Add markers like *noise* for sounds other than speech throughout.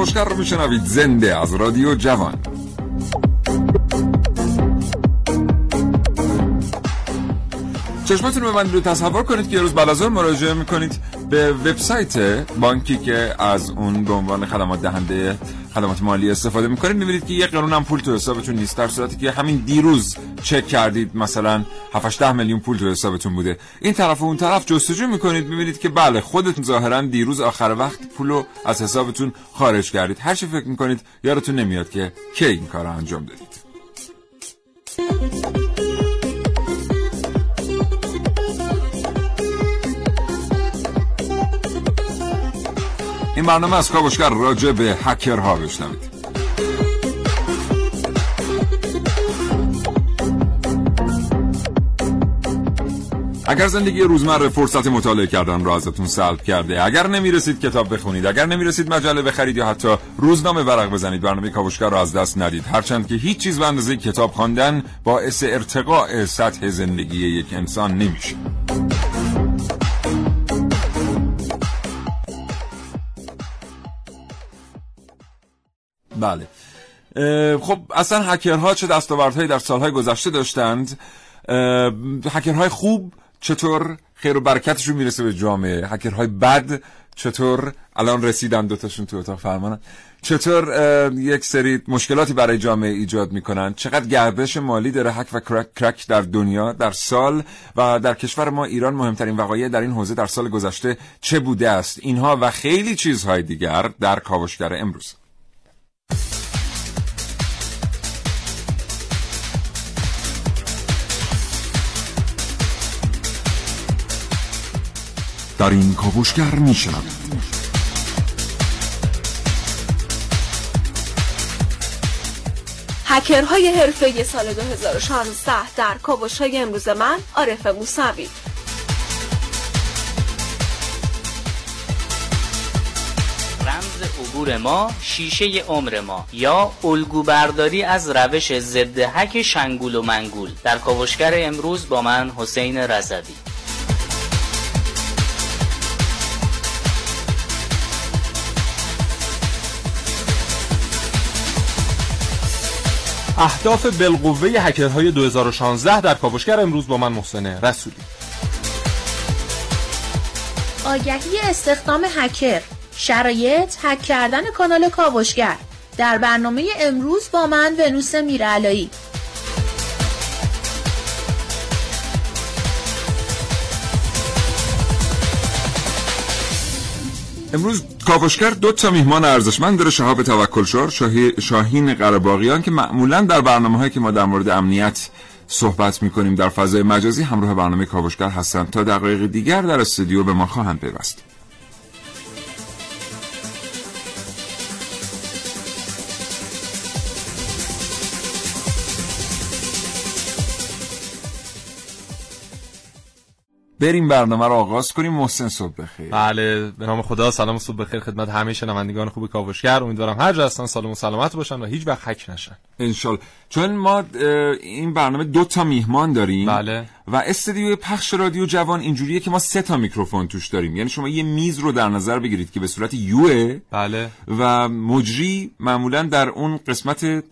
کاوشگر رو میشنوید زنده از رادیو جوان. چشمتون رو ببندید و تصور کنید که یه روز بعد از ظهر مراجعه می‌کنید به وبسایت بانکی که از اون به عنوان خدمات دهنده خدمات مالی استفاده می‌کنید. می‌بینید که یه قرون هم پول تو حسابتون نیست. در صورتی که همین دیروز چک کردید مثلا 7 ده میلیون پول تو حسابتون بوده. این طرف و اون طرف جستجو می‌کنید. می‌بینید که بله خودتون ظاهرا دیروز آخر وقت پولو از حسابتون خارج کردید. هر چی فکر می‌کنید یادتون نمیاد که کی این کار انجام دادید. برنامه از کاوشگر راجع به هکرها بشنوید. اگر زندگی روزمره فرصت مطالعه کردن را ازتون سلب کرده اگر نمی‌رسید کتاب بخونید اگر نمی‌رسید مجله بخرید یا حتی روزنامه ورق بزنید برنامه کاوشگر را از دست ندید. هرچند که هیچ چیز به اندازه کتاب خواندن باعث ارتقاء سطح زندگی یک انسان نمیشه. بله. خب اصلا هکرها چه دستاوردهایی در سالهای گذشته داشتند هکرهای خوب چطور خیر و برکتشون می‌رسه به جامعه؟ هکرهای بد چطور الان رسیدن دوتاشون تو اتاق فرمانن چطور یک سری مشکلاتی برای جامعه ایجاد می‌کنن؟ چقدر گردش مالی داره هک و کرک, کرک در دنیا در سال و در کشور ما ایران مهمترین وقایع در این حوزه در سال گذشته چه بوده است؟ اینها و خیلی چیزهای دیگر در کاوشگر امروز. در این کاوشگر میشنوید هکرهای حرفه سال 2016 در کاوش های امروز من عارف موسوی. عبور ما شیشه عمر ما یا الگو برداری از روش ضد هک شنگول و منگول. در کاوشگر امروز با من حسین رضوی. اهداف بالقوه هکرهای 2016 در کاوشگر امروز با من محسن رسولی. آگهی استخدام هکر. شرایط هک کردن کانال کاوشگر. در برنامه امروز با من ونوس میرعلایی. امروز کاوشگر دو تا میهمان ارزشمند داره شهاب توکلشار شاهین قرباقیان که معمولا در برنامه هایی که ما در مورد امنیت صحبت می‌کنیم در فضای مجازی همراه برنامه کاوشگر هستند. تا دقایق دیگر در استودیو به ما خواهند پیوست. بریم برنامه رو آغاز کنیم محسن صبح بخیر. بله به نام خدا سلام صبح بخیر خدمت همه شنوندگان خوب کاوشگر. امیدوارم هر جا هستن سالم و سلامت باشن و هیچ وقت حک نشن. انشالله. چون ما این برنامه دو تا میهمان داریم بله. و استدیو پخش رادیو جوان اینجوریه که ما سه تا میکروفون توش داریم. یعنی شما یه میز رو در نظر بگیرید که به صورت یو بله. و مجری معمولا در اون قسمت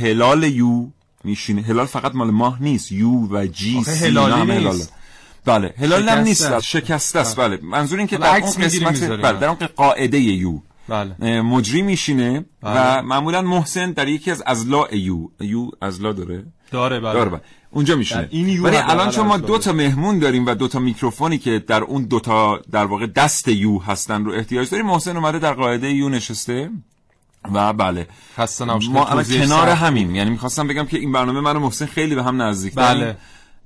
هلال یو میشینه. هلال فقط مال ماه نیست. یو و جی هلالی نیست. بله هلال هم نیست شکسته است. بله. منظور این که در اون قسمت بله در اون قاعده یو. بله. مجری میشینه بله. و معمولا محسن در یکی از ازلا یو. یو ازلا داره؟ داره بله. داره بله. اونجا میشینه. ولی الان چون ما دو تا مهمون داریم و دو تا میکروفونی که در اون دو تا در واقع دست یو هستن رو احتیاج داریم محسن اومده در قاعده یو نشسته و بله. ما الان کنار همین یعنی می‌خواستم بگم که این برنامه من و محسن خیلی به هم نزدیک بله.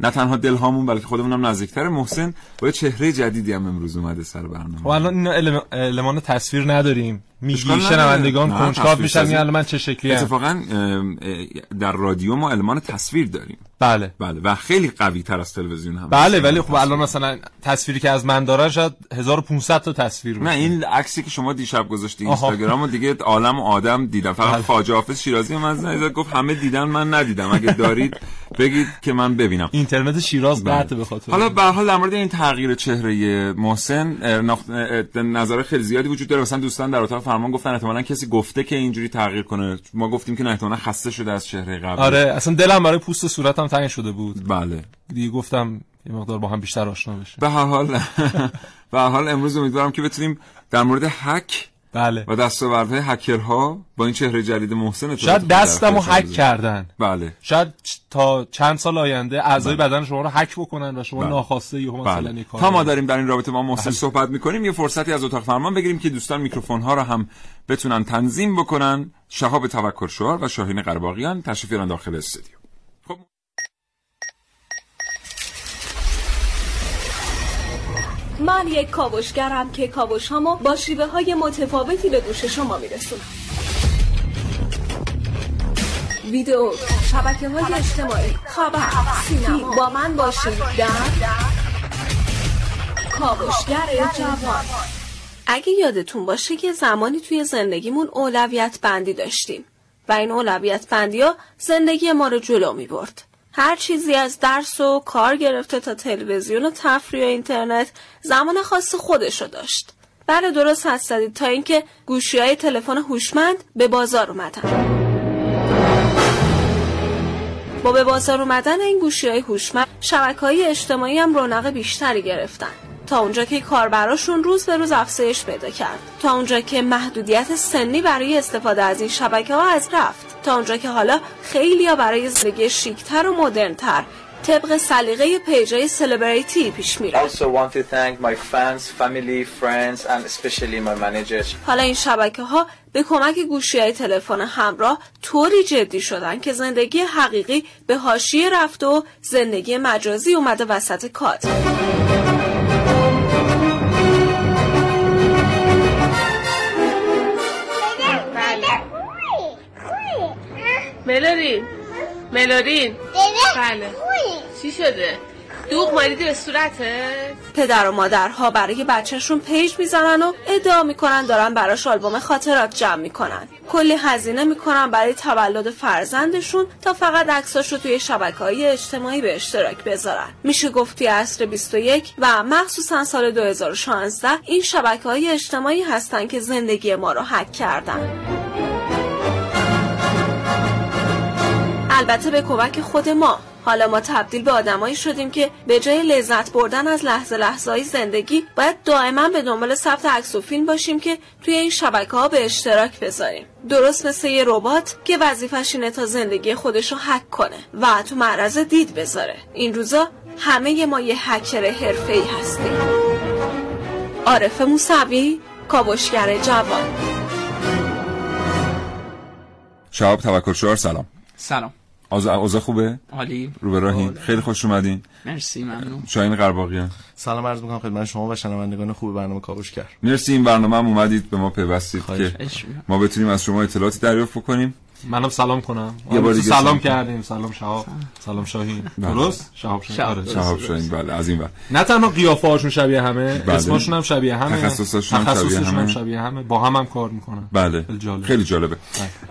نه تنها دلهامون بلکه خودمون هم نزدیکتر محسن با یه چهره جدیدی هم امروز اومده سر برنامه. خب الان اینا الم- المان تصویر نداریم. میگی. شنوندگان نه، کنجکاو میشن الان من چه شکلی هم. اتفاقا در رادیو ما المان تصویر داریم بله بله و خیلی قوی تر از تلویزیون هم بله. ولی خب الان مثلا تصویری که از من دارن شاید 1500 تا تصویر نه باشه. این عکسی که شما دیشب گذاشتی. اینستاگرام و دیگه عالم و آدم دیدم فقط بله. خواجه حافظ شیرازی من زد گفت همه دیدن من ندیدم اگه دارید بگید که من ببینم اینترنت شیراز بله. به خاطر حالا به هر حال در مورد این تغییر چهره محسن نظر خیلی زیادی وجود داره مثلا دوستان در اتاق فرمان گفتن احتمالاً کسی گفته که اینجوری تغییر کنه. ما گفتیم که نه احتمالاً خسته شده از چهره قبلی آره اصلا دلم برای پوست صورتم تنگ شده بود. بله. دیگه گفتم یه مقدار با هم بیشتر آشنا بشه. به هر حال *laughs* به هر حال امروز امیدوارم که بتونیم در مورد هک بله و دستاوردهای هکرها با این چهره جدید محسن ارتباط شاید دستمو هک. کردن بله شاید تا چند سال آینده اعضای بدن شما رو هک بکنن و شما بله. ناخواسته یهو مثلا بله. کار تا ما. داریم در این رابطه با محسن صحبت می‌کنیم یه فرصتی از اتاق فرمان بگیریم که دوستان میکروفون ها رو هم بتونن تنظیم بکنن شهاب توکل شعار و شاهین قرباقیان تشریف داخل استودیو خب من یک کاوشگرم که کاوش هامو با شیوه های متفاوتی به گوش شما میرسونم. ویدیو شبکه های اجتماعی خبر سینما. با من باشید در کاوشگر جوان. اگه یادتون باشه که زمانی توی زندگیمون اولویت بندی داشتیم و این اولویت بندی ها زندگی ما رو جلو می برد. هر چیزی از درس و کار گرفته تا تلویزیون و تفریح و اینترنت زمان خاص خودش رو داشت. بله درست هستید تا اینکه گوشی های تلفن هوشمند به بازار اومدن. با به بازار اومدن این گوشی های هوشمند شبکه های اجتماعی هم رونق بیشتری گرفتن تا اونجا که کاربراشون روز به روز افزایش پیدا کرد. تا اونجا که محدودیت سنی برای استفاده از این شبکه ها از رفت. تا اونجا که حالا خیلی برای زندگی شیکتر و مدرنتر طبق سلیقه پیجای سلبریتی پیش میره. حالا این شبکه ها به کمک گوشی های تلفن همراه طوری جدی شدن که زندگی حقیقی به حاشیه رفت و زندگی مجازی اومده وسط کادر ملورین ملورین بله. چی شده؟ دوغ مالیدی به صورته؟ پدر و مادرها برای بچهشون پیج می‌زنن و ادعا می‌کنن دارن براش آلبوم خاطرات جمع می‌کنن. کلی هزینه می‌کنن برای تولد فرزندشون تا فقط عکساشو توی شبکه های اجتماعی به اشتراک بذارن. میشه گفت توی عصر 21 و مخصوصا سال 2016 این شبکه های اجتماعی هستن که زندگی ما رو حک کردن. البته به کمک خود ما. حالا ما تبدیل به آدمایی شدیم که به جای لذت بردن از لحظه لحظه های زندگی باید دائما به دنبال ثبت عکس و فیلم باشیم که توی این شبکه ها به اشتراک بذاریم. درست مثل یه ربات که وظیفش اینه تا زندگی خودش رو حک کنه و تو معرض دید بذاره. این روزا همه ما یه هکر حرفه‌ای هستیم. عارف موسوی کاوشگر جوان. شهاب توکل شعار سلام. سلام. اوضاع اوضاع خوبه؟ عالی. رو به راهین خیلی خوش اومدین. مرسی ممنون. شاهین قرباقیان سلام عرض می‌کنم خدمت شما و شنوندگان خوب برنامه کاوشگر مرسی این برنامه هم اومدید به ما پیوستید که. ما بتونیم از شما اطلاعاتی دریافت بکنیم. منم سلام کنم. یه بار آره، دیگه سلام. کردیم. سلام شهاب. سلام. شاهین. درست؟ شهاب شاهین. شهاب، آره. شهاب شاهین بله از این بر نه تنها قیافه هاشون شبیه همه بله. اسمشون هم شبیه همه. تخصصاشون هم شبیه تخصصشون همه. هم شبیه همه. با هم هم کار می‌کنن. بله. خیلی جالب. خیلی جالبه.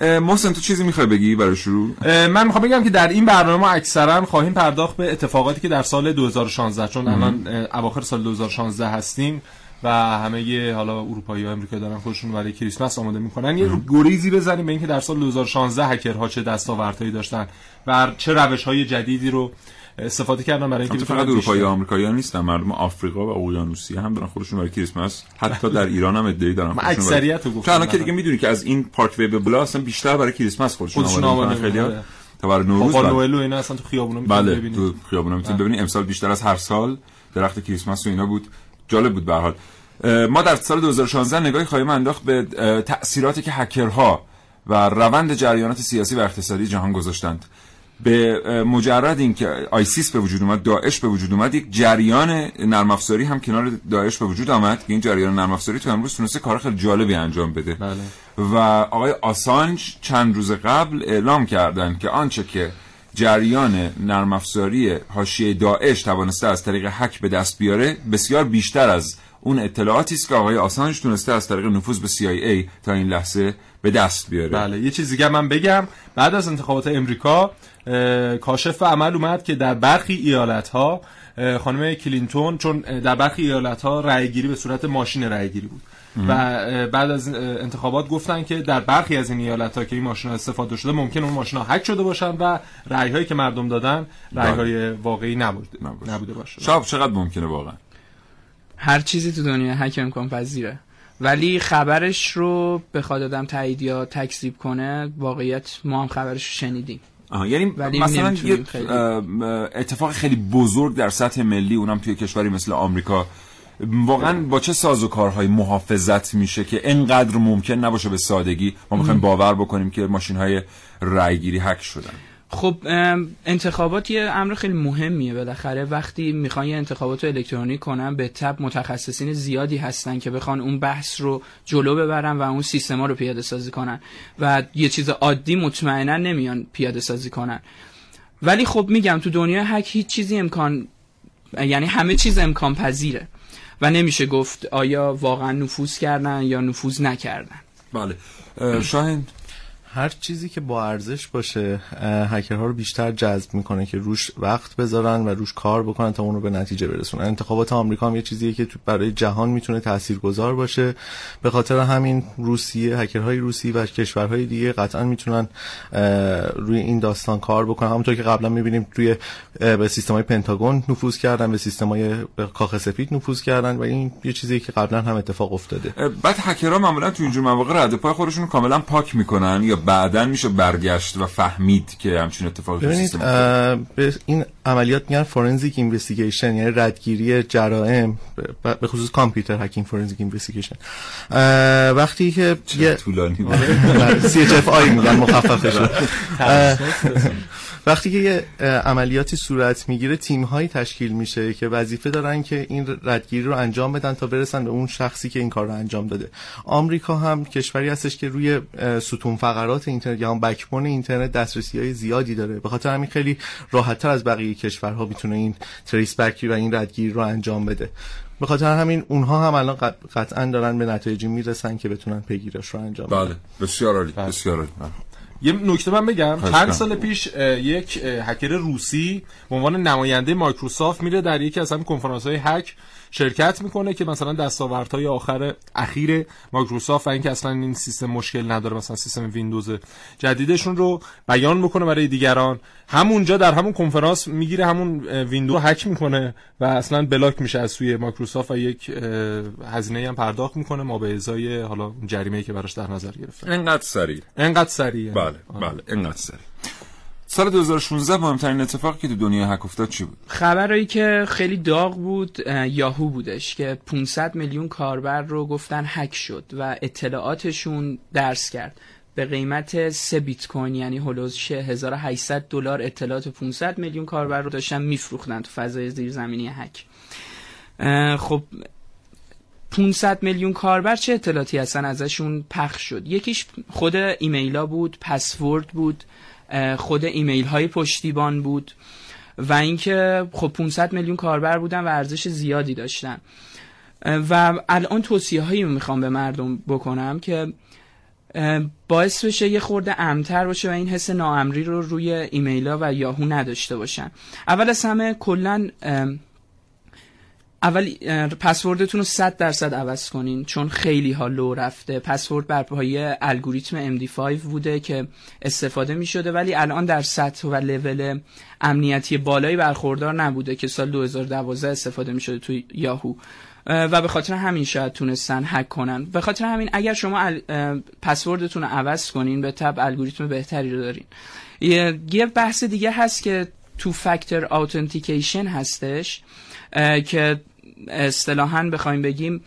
اه، محسن تو چیزی می‌خوای بگی برای شروع؟ من می‌خوام بگم که در این برنامه ما اکثرا خواهیم پرداخت به اتفاقاتی که در سال 2016 چون الان اواخر سال 2016 هستیم. و همه یه حالا اروپایی ها امریکایی دارن خودشون برای کریسمس آماده می‌کنن. یه گریزی بزنیم به اینکه در سال 2016 هکرها چه دستاوردهایی داشتن و چه روش های جدیدی رو استفاده کردن برای اینکه فقط اروپایی و آمریکایی نیستن مردم آفریقا و اقیانوسیه هم دارن خودشون برای کریسمس. حتی در ایران هم ادعی دارن اکثریت رو گفتم. تو الان که دیگه می‌دونی که از این پارک وی بلا اصلا بیشتر برای کریسمس خودشون خودشون آماده خیلی می‌کنن. تا برای نوروز بعد- نوئل و اینا اصلا تو خیابونا می‌تونی بله ببینید تو خیابونا می‌تونید ببینید امسال بیشتر از هر سال درخت کریسمس و اینا بود. جالب بود به هر حال. ما در سال 2016 نگاهی خواهیم انداخت به تأثیراتی که هکرها و روند جریانات سیاسی و اقتصادی جهان گذاشتند به مجرد اینکه آیسیس به وجود اومد داعش به وجود اومد یک جریان نرم افزاری هم کنار داعش به وجود آمد که این جریان نرم افزاری تو امروز تونسته کار خیلی جالبی انجام بده بله. و آقای آسانج چند روز قبل اعلام کردند که آنچه که جریان نرم افزاری حاشیه داعش توانسته از طریق هک به دست بیاره بسیار بیشتر از اون اطلاعاتی است که آقای آسانج تونسته از طریق نفوذ به CIA تا این لحظه به دست بیاره. بله یه چیز دیگه من بگم. بعد از انتخابات امریکا کاشف عمل اومد که در برخی ایالت ها خانم کلینتون چون در برخی ایالت ها رأی گیری به صورت ماشین رأی گیری بود و بعد از انتخابات گفتن که در برخی از این ایالت ها که این ماشین ها استفاده شده ممکن اون ماشین ها هک شده باشن و رأی هایی که مردم دادن رأی های واقعی نبوده, نبوده باشه. شاب چقدر ممکنه واقعا. هر چیزی تو دنیا هک امکان پذیره. ولی خبرش رو بخواد آدم تایید یا تکذیب کنه واقعیت ما هم خبرش رو شنیدیم. آها یعنی مثلا یه اتفاق خیلی بزرگ در سطح ملی اونم توی کشوری مثل آمریکا. واقعا با چه ساز و کارهای محافظت میشه که انقدر ممکن نباشه به سادگی؟ ما می‌خوایم باور بکنیم که ماشین های رایگیری هک شدن. خب انتخابات یه امر خیلی مهمیه بالاخره. وقتی می‌خوان یه انتخابات الکترونیک کنن به تب متخصصین زیادی هستن که بخوان اون بحث رو جلو ببرن و اون سیستما رو پیاده سازی کنن و یه چیز عادی مطمئنا نمیان پیاده سازی کنن. ولی خب میگم تو دنیا هک هیچ چیزی امکان یعنی همه چیز امکان پذیره و نمیشه گفت آیا واقعا نفوذ کردن یا نفوذ نکردن. بله. شاهین هر چیزی که با ارزش باشه هکرها رو بیشتر جذب می‌کنه که روش وقت بذارن و روش کار بکنن تا اون رو به نتیجه برسونن. انتخابات آمریکا هم یه چیزیه که برای جهان می‌تونه تاثیرگذار باشه. به خاطر همین روسیه هکرهای روسی و کشورهای دیگه قطعا می‌تونن روی این داستان کار بکنن. همونطور که قبلا می‌بینیم توی به سیستمای پنتاگون نفوذ کردن به سیستمای کاخ سفید نفوذ کردن و این یه چیزی که قبلا هم اتفاق افتاده. بعد هکرها معمولا تو اینجور مواقع رد پای خودشون کاملا پاک می‌کنن یا بعدا میشه برگشت و فهمید که همچین اتفاقی ببینید به این عملیات میگن فورنزیک اینوستیگیشن یعنی ردگیری جرائم به خصوص Computer Hacking Forensic Investigation وقتی که یه طولانی CHFI میگن مخففش وقتی که یه عملیاتی صورت می‌گیره تیم هایی تشکیل میشه که وظیفه دارن که این ردگیری رو انجام بدن تا برسن به اون شخصی که این کار رو انجام داده. آمریکا هم کشوری هستش که روی ستون فقرات اینترنت یا همون backbone اینترنت دسترسی های زیادی داره. به خاطر همین خیلی راحت تر از بقیه کشورها می‌تونه این trace back ی و این ردگیری رو انجام بده. به خاطر همین اونها هم الان قطعا دارن به نتایجی می‌رسن که بتونن پیگیرش رو انجام بله. بسیار عالی بسیار عالی. یه نکته من بگم. چند سال پیش یک هکر روسی به عنوان نماینده مایکروسافت میره در یکی از همین کنفرانس های هک. شرکت می‌کنه که مثلا دستاوردهای آخر اخیر مایکروسافت و اینکه اصلا این سیستم مشکل نداره مثلا سیستم ویندوز جدیدشون رو بیان می‌کنه برای دیگران. همونجا در همون کنفرانس می‌گیره همون ویندو هک می‌کنه و اصلا بلاک میشه از سوی مایکروسافت و یک هزینه هم پرداخت می‌کنه ما به ازای حالا جریمه که براش در نظر گرفته. انقدر سریع. انقدر سریع بله بله انقدر سریع. سال 2016 مهمترین اتفاقی که تو دنیا هک افتاد چی بود؟ خبرایی که خیلی داغ بود یاهو بودش که 500 میلیون کاربر رو گفتن هک شد و اطلاعاتشون درس کرد. به قیمت 3 بیت کوین یعنی هولوش 1800 دلار اطلاعات 500 میلیون کاربر رو داشتن میفروختن تو فضای زیرزمینی هک. خب 500 میلیون کاربر چه اطلاعاتی هستن؟ ازشون پخش شد. یکیش خود ایمیلا بود پسورد بود. خود ایمیل های پشتیبان بود و اینکه خب 500 میلیون کاربر بودن و ارزش زیادی داشتن. و الان توصیه هایی می‌خوام به مردم بکنم که باعث بشه یه خورده امتر باشه و این حس ناامری رو روی ایمیل ها و یاهو نداشته باشن. اول از همه کلا اول پسوردتون رو 100 درصد عوض کنین چون خیلی ها لو رفته. پسورد بر پایه الگوریتم MD5 بوده که استفاده می شده ولی الان در سطح و لول امنیتی بالایی برخوردار نبوده که سال 2012 استفاده می شده توی یاهو. و به خاطر همین شاید تونستن هک کنن. به خاطر همین اگر شما پسوردتون رو عوض کنین به تب الگوریتم بهتری رو دارین. یه بحث دیگه هست که تو فاکتور آوتنتیکیشن هستش که اصطلاحا بخوایم بگیم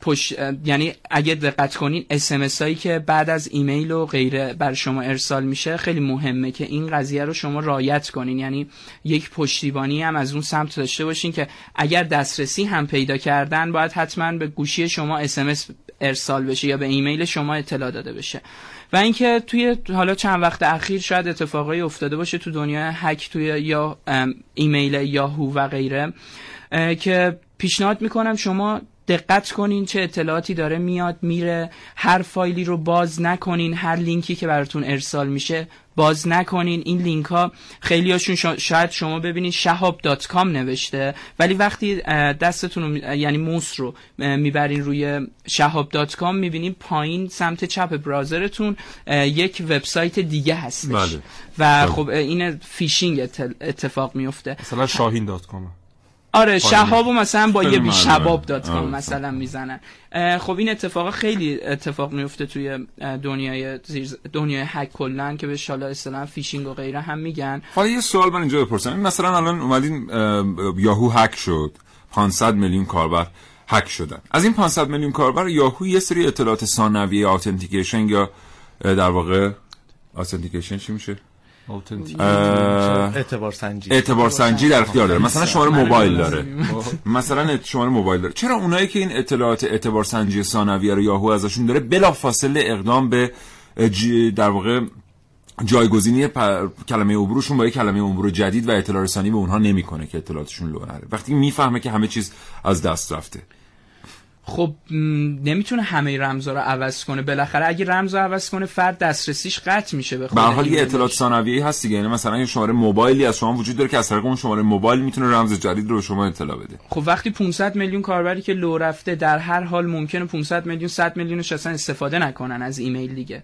پشت یعنی اگه دقت کنین اسمس هایی که بعد از ایمیل و غیره بر شما ارسال میشه خیلی مهمه که این قضیه رو شما رایت کنین. یعنی یک پشتیبانی هم از اون سمت داشته باشین که اگر دسترسی هم پیدا کردن باید حتما به گوشی شما اسمس ارسال بشه یا به ایمیل شما اطلاع داده بشه. و اینکه توی حالا چند وقت اخیر شاید اتفاقایی افتاده باشه تو دنیا هک توی یا ایمیل یاهو و غیره. که پیشنهاد می‌کنم شما دقت کنین چه اطلاعاتی داره میاد میره. هر فایلی رو باز نکنین هر لینکی که براتون ارسال میشه باز نکنین. این لینک ها خیلی هاشون شاید شما ببینید شهاب dot com نوشته ولی وقتی دستتون رو یعنی موس رو می‌برین روی شهاب dot com می‌بینین پایین سمت چپ browser تون یک وبسایت دیگه هستش. بله. و بله. خب این فیشینگ اتفاق میفته مثلا شاهین dot com آره شهابو مثلا با یه شباب dot com مثلا می‌زنن. خب این اتفاق خیلی اتفاق میفته توی دنیای دنیای هک کلا که به شالا اصطلاح فیشینگ و غیره هم میگن. حالا یه سوال من اینجا بپرسم. مثلا الان اومدین یاهو هک شد. 500 میلیون کاربر هک شدن. از این 500 میلیون کاربر یاهو یه سری اطلاعات ثانویه authentication یا در واقع authentication چی میشه؟ اعتبار سنجی. اعتبار سنجی در اختیار داره. مثلا شماره موبایل داره. مثلا شماره موبایل داره. چرا اونایی که این اطلاعات اعتبار سنجی ثانویه رو یاهو ازشون داره بلا فاصله اقدام به در واقع جایگزینی کلمه عبورشون با یک کلمه عبور جدید و اطلاع رسانی به اونها نمی‌کنه که اطلاعاتشون لو نره. وقتی می‌فهمه که همه چیز از دست رفته. خب نمی‌تونه همه رمزا رو عوض کنه. بالاخره اگه رمز رو عوض کنه فرد دسترسیش قطع میشه به حال یه اطلاعات ثانویه‌ای هست دیگه. یعنی مثلا یه شماره موبایلی از شما وجود داره که از طریق اون شماره موبایل می‌تونه رمز جدید رو به شما اطلاع بده. خب وقتی 500 میلیون کاربری که لو رفته در هر حال ممکنه 500 میلیون 100 میلیونش اصلا استفاده نکنن از ایمیل دیگه.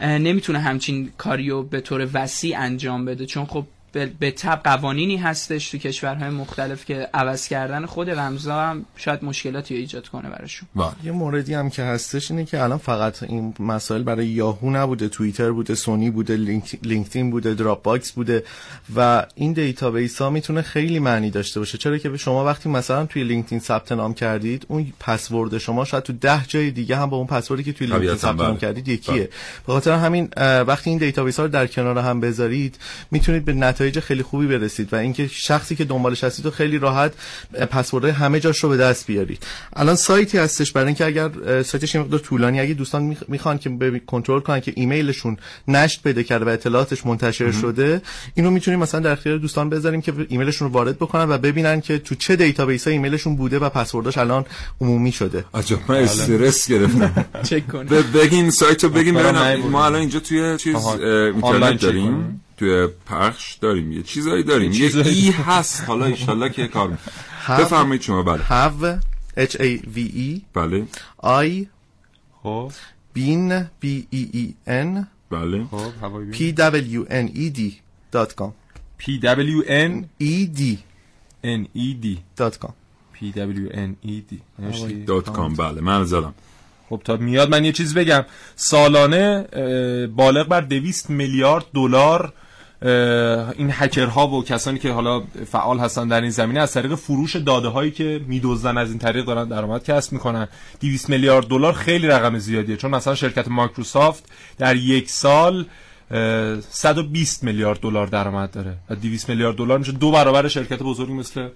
نمی‌تونه همچین کاریو به طور وسیع انجام بده. چون خب به تبع قوانینی هستش تو کشورهای مختلف که عوض کردن خود رمزا هم شاید مشکلاتی ایجاد کنه براشون بله. یه موردی هم که هستش اینه که الان فقط این مسائل برای یاهو نبوده توییتر بوده سونی بوده لینک، لینکدین بوده دراپ باکس بوده و این database ها می‌تونه خیلی معنی داشته باشه چرا که به شما وقتی مثلا توی لینکدین ثبت نام کردید اون پسورد شما شاید تو ده جای دیگه هم با اون پسوردی که توی لینکدین ثبت نام بله. کردید یکیه بله. به خاطر همین وقتی این database ها رو در کنار هم بذارید می‌تونید به نتایج خیلی خوبی برسید و اینکه شخصی که دنبالش هستید و خیلی راحت پسورد همه جاش رو به دست بیارید. الان سایتی هستش برای اینکه اگر سایتش یه مقدار طولانی اگه دوستان می‌خوان که کنترل کنن که ایمیلشون نشت پیدا کرده و اطلاعاتش منتشر شده اینو می‌تونیم مثلا در اختیار دوستان بذاریم که ایمیلشون رو وارد بکنن و ببینن که تو چه database ایمیلشون بوده و پسورداش الان عمومی شده. عجب من استرس گرفتم. چک کن بگین سایتو بگین ما الان اینجا توی چیز اینترنت داریم. توی پخش داریم یه چیزایی داریم یه ای هست حالا ایشالله که کار بفرمایید شما بله. have h a v e. بله. I. خب. بین b e e n. بله. خب p w n e d dot com. P w n e d. N e d dot com. P w n e d. Dot com. بله من زدم. خب تا میاد من یه چیز بگم. سالانه بالغ بر 200 میلیارد دلار این هکرها و کسانی که حالا فعال هستن در این زمینه از طریق فروش داده هایی که میدوزن از این طریق دارن درآمد کسب می‌کنن. 200 میلیارد دلار خیلی رقم زیادیه چون مثلا شرکت مایکروسافت در یک سال 120 میلیارد دلار درآمد داره و 200 میلیارد دلار میشه دو برابر شرکت بزرگی مثل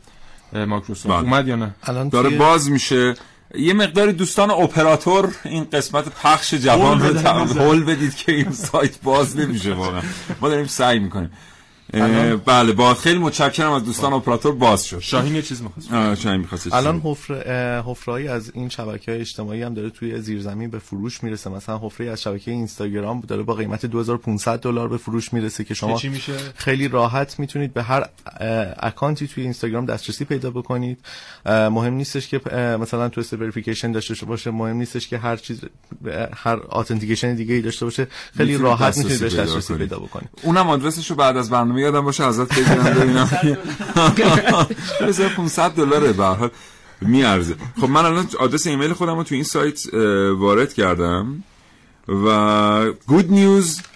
مایکروسافت. بله. اومد یا نه؟ الان داره باز میشه. یه مقداری دوستان اپراتور این قسمت پخش جوان رو هول بدید که این سایت باز نمیشه واقعا. ما داریم سعی می‌کنیم. بله با خیلی متشکرم از دوستان اپراتور باز شد. شاهین یه چیز می‌خواست؟ شاهین می‌خواست الان حفره حفره‌ای از این شبکه‌های اجتماعی هم داره توی زیرزمین به فروش می‌رسه. مثلا حفره از شبکه اینستاگرام داره با قیمت 2500 دلار به فروش می‌رسه که شما خیلی راحت می‌تونید به هر اکانتی توی اینستاگرام دسترسی پیدا بکنید. مهم نیستش که مثلا two-step verification داشته باشه مهم نیستش که هر چیز هر authentication دیگه ای داشته باشه. خیلی راحت می‌تونید بهش دسترسی پیدا بکنید. اونم آدرسش رو بعد از برنامه یادم باشه ازت بگیرم *laughs* ببینم. *laughs* که 500 دلاره به حال. میارزه. خب من الان آدرس ایمیل خودم رو تو این سایت وارد کردم و good news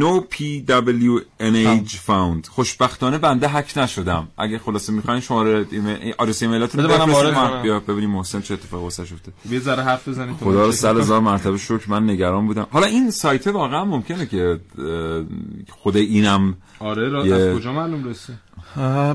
No pwnage found. خوشبختانه بنده هک نشدم. اگه خلاصه می‌خواین شماره ایمیل آدرس ایمیلاتون بفرستید. بیا ببینیم محسن چه اتفاقی واسش افتاد یه ذره حرف بزنید خدا رو صد هزار مرتبه شکر من نگران بودم. حالا این سایت واقعا ممکنه که خود اینم آره را از کجا معلوم رسه؟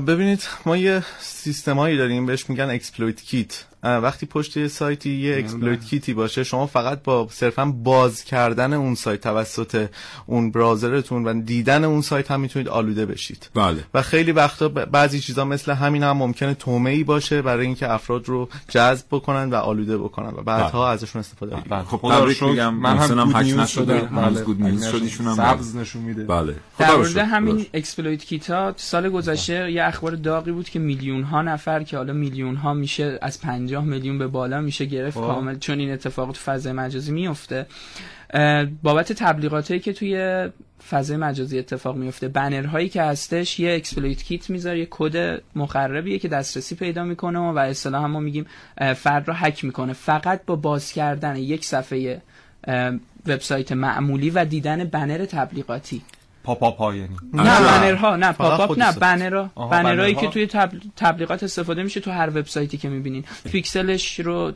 ببینید ما یه سیستمایی داریم بهش میگن exploit kit وقتی پشت یه سایتی یه exploit kit ی باشه شما فقط با صرفا باز کردن اون سایت توسط اون براوزرتون و دیدن اون سایت هم می‌تونید آلوده بشید. بله. و خیلی وقتا بعضی چیزا مثل همین هم ممکنه طعمه‌ای باشه برای اینکه افراد رو جذب بکنن و آلوده بکنن و بعدها ازشون استفاده بکنن خب خدا رو شکر من هم هک نشده. هنوز بله. good news شد. ایشون هم سبز نشون میده. بله. خدا. همین exploit kit ا سال گذشته یه اخبار داغی بود که میلیون ها نفر که حالا میلیون ها میشه از 50 میلیون به بالا میشه گرفت خب. کامل چون این اتفاق تو فضای مجازی میفته. بابت تبلیغاتی که توی فضای مجازی اتفاق میفته بنرهایی که هستش یه exploit kit می‌ذاره یه کد مخربیه که دسترسی پیدا می‌کنه و اصطلاحا هم ما میگیم فرد رو هک می‌کنه. فقط با باز کردن یک صفحه وبسایت معمولی و دیدن بنر تبلیغاتی. پاپ‌آپا یعنی؟ نه آها. بنرها نه پاپ‌آپ خود نه. بنرها بنرهایی بنرها. که توی تبل... تبلیغات استفاده میشه تو هر وبسایتی که می‌بینین پیکسلش رو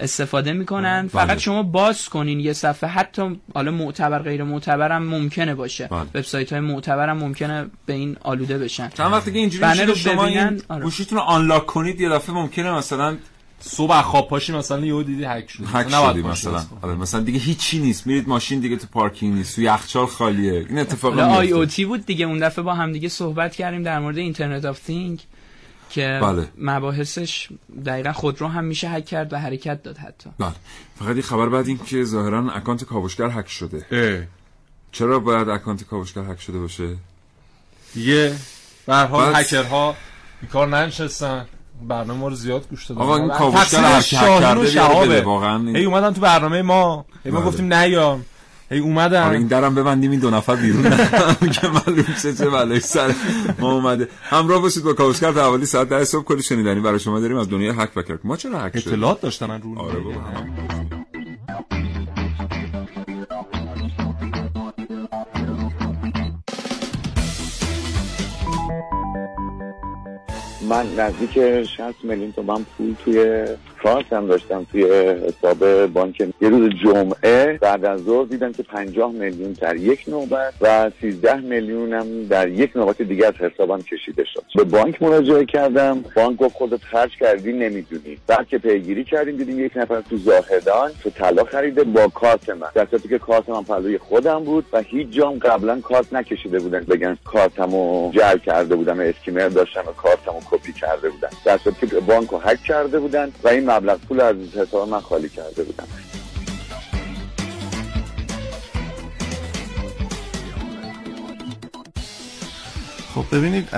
استفاده می‌کنن بله. فقط شما باز کنین یه صفحه حتی حالا معتبر غیر معتبر هم ممکنه باشه بله. وبسایت های معتبر هم ممکنه به این آلوده بشن چند وقتی که اینجوری شما ببینن، این آره. گوشیتون رو unlock کنید یه دفعه ممکنه مثلا صبح از خواب پاشی مثلا یهو دیدی هک شد هک شدی مثلا. آره مثلا دیگه هیچی نیست. میرید ماشین دیگه تو پارکینگ نیست. تو یخچال خالیه. این اتفاق حالا آی میفته. او تی بود دیگه. اون دفعه با هم دیگه صحبت کردیم در مورد Internet of Things که بله. مباحثش دقیقا خودرو هم میشه هک کرد و حرکت داد حتی. بله. فقط یه خبر بعد این که ظاهرا اکانت کاوشگر هک شده. اه. چرا باید اکانت کاوشگر هک شده باشه؟ یه به هر حال. هکرها بیکار ننشستن. برنامه رو زیاد گوش دادن. آقا این کاوشگر هر کرده شهابه. واقعا هی اومدن تو برنامه ما. هی ما بله. گفتیم نیام هی اومدن. آره این درم ببندیم این دو نفر بیرون. *laughs* که معلوم شه چه بلایی سر ما اومده. همراه باشید با کاوشگر تا حوالی ساعت 10 صبح کلی شنیدنی برای شما داریم از دنیای هک و کرک ما چرا هک شد اطلاعات داشتن رو آره بابا. من نزدیک 60 میلیون تومن پول توی کارت هم داشتم توی حساب بانک. یه روز جمعه بعد از ظهر دیدم که 50 میلیون در یک نوبت و 13 میلیون هم در یک نوبت دیگه از حسابم کشیده شد. به بانک مراجعه کردم. بانک گفت خودت خرج کردی نمی‌دونی. بعد که پیگیری کردیم دیدیم یک نفر تو زاهدان تو طلا خریده با کارت من. در که کارت من پلوی خودم بود و هیچ جام قبلا کارت نکشیده بودن. بگن کارتمو جعل کرده بودم اسکیمر داشتم و کارتمو کپی کرده بودن. در صورتی که بانک رو هک کرده بودن و این مبلغ پول از حساب من خالی کرده بودن. خب ببینید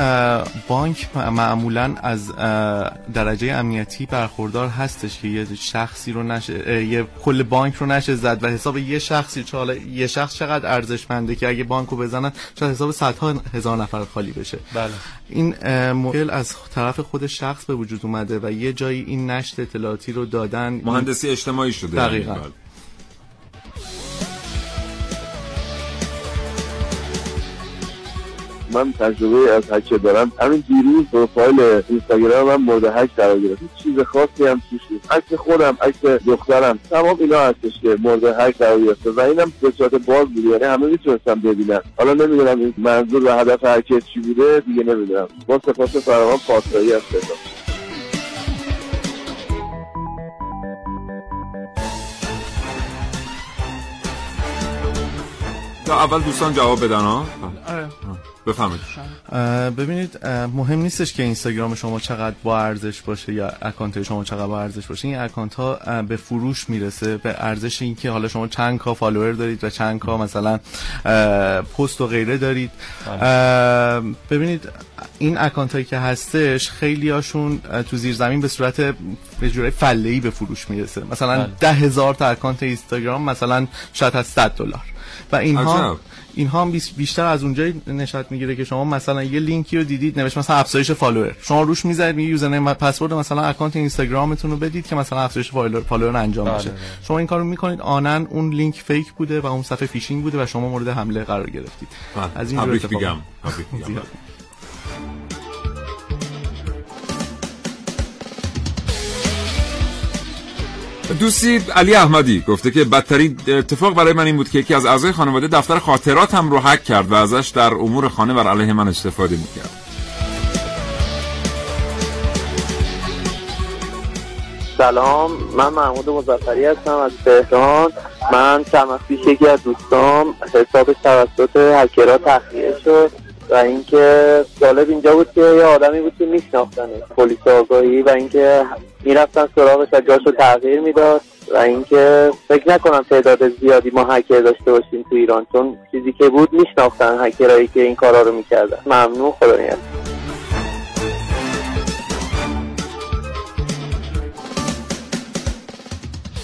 بانک معمولا از درجه امنیتی برخوردار هستش که یه شخصی رو نشه یه کل بانک رو نشه زد و حساب یه شخصی چه حالا یه شخص چقدر ارزشمنده که اگه بانک رو بزنن شاید حساب صدها هزار نفر خالی بشه. بله. این مشکل از طرف خود شخص به وجود اومده و یه جایی این نشر اطلاعاتی رو دادن مهندسی اجتماعی شده. دقیقاً. من تجربه از هک دارم. همین دیروز پروفایل اینستاگرام من مورد هک قرار گرفت. چیز خاصی هم توش نیست. عکس خودم عکس دخترم تمام اینا هستش که مورد هک قرار گرفته و اینم به صورت باز بود یعنی همه می‌تونستم ببینن. حالا نمی‌دونم این منظور و هدف هک چی بوده دیگه نمی‌دونم. با سپاس فراوان پاسداری از تا اول دوستان جواب بدن ها؟ بفهمید ببینید مهم نیستش که اینستاگرام شما چقدر با ارزش باشه یا اکانت شما چقدر با ارزش باشه. این اکانت ها به فروش می‌رسه به ارزش این که حالا شما چند K follower دارید و چند K مثلا پست و غیره دارید. اه، ببینید این اکانت هایی که هستش خیلی هاشون تو زیر زمین به صورت به جور فله ای به فروش می‌رسه. مثلا بله. ده هزار تا اکانت اینستاگرام مثلا شاید از 100 دلار. و اینها. اینها هم بیشتر از اونجایی نشات می‌گیره که شما مثلا یه لینکی رو دیدید نوشت مثلا افزایش follower. شما روش می‌ذارید میگه username password مثلا اکانت اینستاگرامتون رو بدید که مثلا افزایش follower follower انجام بله بشه. شما این کارو می‌کنید اون اون لینک fake بوده و اون صفحه فیشینگ بوده و شما مورد حمله قرار گرفتید. بله. از این دوستی علی احمدی گفته که بدترین اتفاق برای من این بود که یکی از اعضای خانواده دفتر خاطراتم رو حک کرد و ازش در امور خانه بر علیه من استفاده می‌کرد. سلام من محمود مزفری هستم از تهران. من چند پیش یکی از دوستام حسابش توسط هکرها تخلیه شد. و اینکه جالب اینجا بود که یه آدمی بود که میشناختنه پلیس آگاهی و اینکه می‌رفتن سراغش و جاشو تغییر می‌داد و اینکه فکر نکنم تعداد زیادی ما هکر داشته باشیم تو ایران چون چیزی که بود میشناختن هکرهایی که این کارا رو می‌کردن. ممنون خدا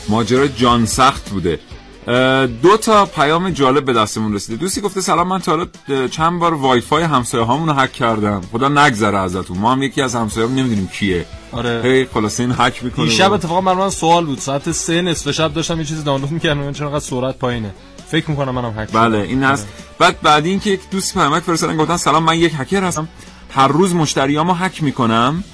ماجرا جان سخت بوده. دو تا پیام جالب به دستمون رسیده. دوستی گفته سلام من تا چند بار وای فای همسایه هامون رو هک کردم. خدا نگذره ازتون. ما هم یکی از همسایه نمی‌دونیم کیه. آره. هی خلاصه این هک می‌کنه شب اتفاقا من سوال بود. ساعت سه نصف شب داشتم یه چیزی دانلود می‌کردم. چون انقدر سرعت پایینه؟ فکر می‌کنم منم هک بله این هست. آره. بعد بعد اینکه یک دوست پیامک فرستادن گفتن سلام من یک هکر هستم. هر روز مشتریامو هک می‌کنم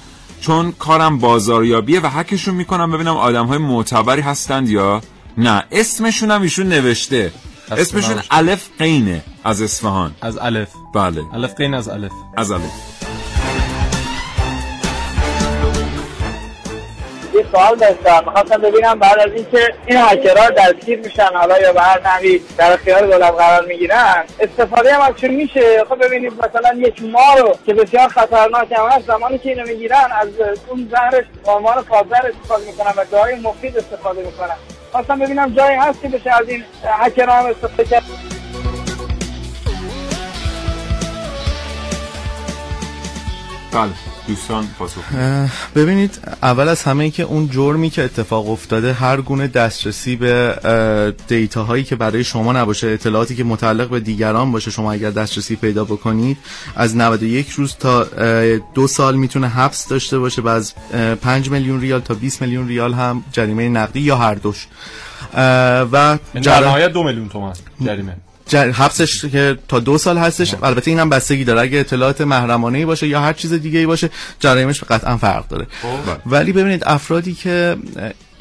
چون کارم بازاریابیه و هکشون می‌کنم. ببینم آدم های معتبری هستند یا نه اسمشون هم ایشون نوشته. اسمشون الف قینه از اصفهان. از الف. بله. الف قین از الف. از الف. سوال داشتم. می‌خواستم ببینم بعد از اینکه این هکرها دستگیر میشن حالا یا به هر نحوی در اختیار دولت قرار می‌گیرن استفاده هم ازشون میشه؟ خب ببینید مثلا یک ما رو که بسیار خطرناک هم هست زمانی که اینو می‌گیرن از اون زهرش به عنوان پادزر استفاده می‌کنن و جای مفید استفاده می‌کنن. خواستم ببینم جایی هست که بشه از این هکرها هم استفاده کرد. بله. دوستان پاسخ ببینید اول از همه که اون جرمی که اتفاق افتاده هر گونه دسترسی به دیتا هایی که برای شما نباشه اطلاعاتی که متعلق به دیگران باشه شما اگر دسترسی پیدا بکنید از 91 روز تا دو سال می‌تونه حبس داشته باشه و از 5 میلیون ریال تا 20 میلیون ریال هم جریمه نقدی یا هر دوش. و در نهایت دو میلیون تومان جریمه. حبسش که تا دو سال هستش البته اینم بستگی داره. اگه اطلاعات محرمانه ای باشه یا هر چیز دیگه ای باشه جریمش قطعا فرق داره. خب. ولی ببینید افرادی که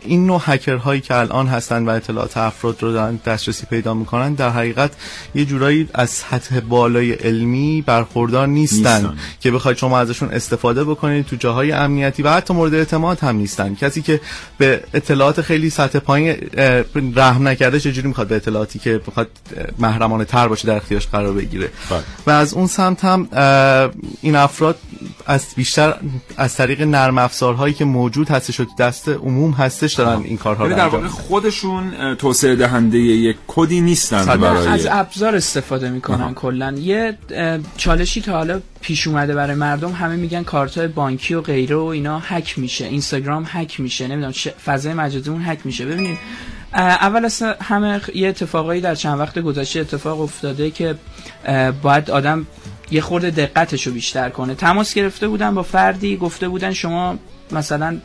این نوع هکرهایی که الان هستن و اطلاعات افراد رو دارن دسترسی پیدا می‌کنن در حقیقت یه جورایی از سطح بالای علمی برخوردار نیستن, نیستن. که بخواید شما ازشون استفاده بکنید تو جاهای امنیتی و حتی مورد اعتماد هم نیستن کسی که به اطلاعات خیلی سطح پایین رحم نکرده چجوری می‌خواد به اطلاعاتی که بخواد محرمانه تر باشه در اختیارش قرار بگیره بله. و از اون سمت هم این افراد از بیشتر از طریق نرم افزارهایی که موجود هستش و دست عموم هستش دارن این کارها رو در واقع خودشون توسعه دهنده یک کدی نیستن برای از ابزار استفاده می‌کنن کلا. یه چالشی که حالا پیش اومده برای مردم همه میگن کارت بانکی و غیره و اینا هک میشه اینستاگرام هک میشه نمی‌دونم فضای مجازی اون هک میشه. ببینید اول از همه یه اتفاقایی در چند وقت گذشته اتفاق افتاده که باید آدم یه خورده دقتش رو بیشتر کنه. تماس گرفته بودن با فردی گفته بودن شما مثلا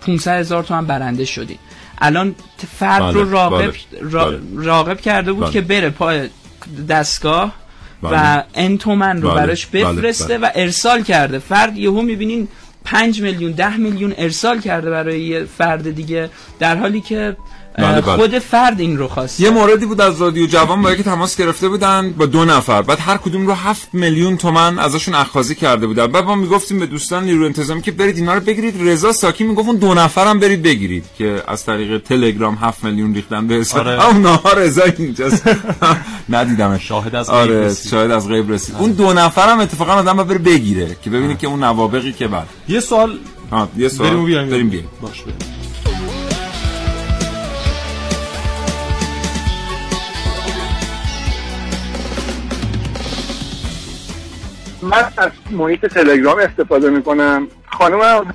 500 هزار تومن برنده شدین الان فرد بله، رو راقب, بله، راقب کرده بود بله. که بره پای دستگاه و ان تومن رو براش بفرسته و ارسال کرده. فرد یهو می‌بینین 5 میلیون 10 میلیون ارسال کرده برای یه فرد دیگه در حالی که بله بله. خود فرد این رو خواست یه موردی بود از رادیو جوان با که تماس گرفته بودن با دو نفر. بعد هر کدوم رو هفت میلیون تومن ازشون اخاذی کرده بودن. بعد ما می‌گفتیم به دوستان نیرو انتظامی که برید اینا رو بگیرید. رضا ساکی می‌گفت اون دو نفرم برید بگیرید که از طریق تلگرام هفت میلیون ریختن به حساب آره. اون نهار رضا اینجاست. *laughs* ندیدم شاهد از آره. شاهد از غیب رسید. اون دو نفرم اتفاقا آدم بره بگیره که ببینید که اون نوابقی که بعد. یه سوال ها یه سوال. بریم بیایم. بریم بیایم. باش بریم. من از محیط تلگرام استفاده می‌کنم. خانم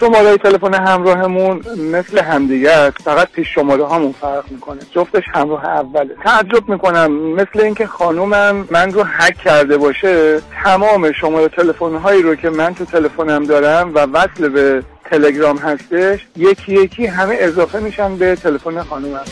شماره تلفن همراهمون مثل همدیگه است. فقط پیش شماره هامون فرق می‌کنه. جفتش همراه اوله. تعجب می‌کنم. مثل اینکه خانومم من رو هک کرده باشه تمام شماره تلفن هایی رو که من تو تلفنم دارم و وصل به تلگرام هستش یکی یکی همه اضافه میشن به تلفن خانومم.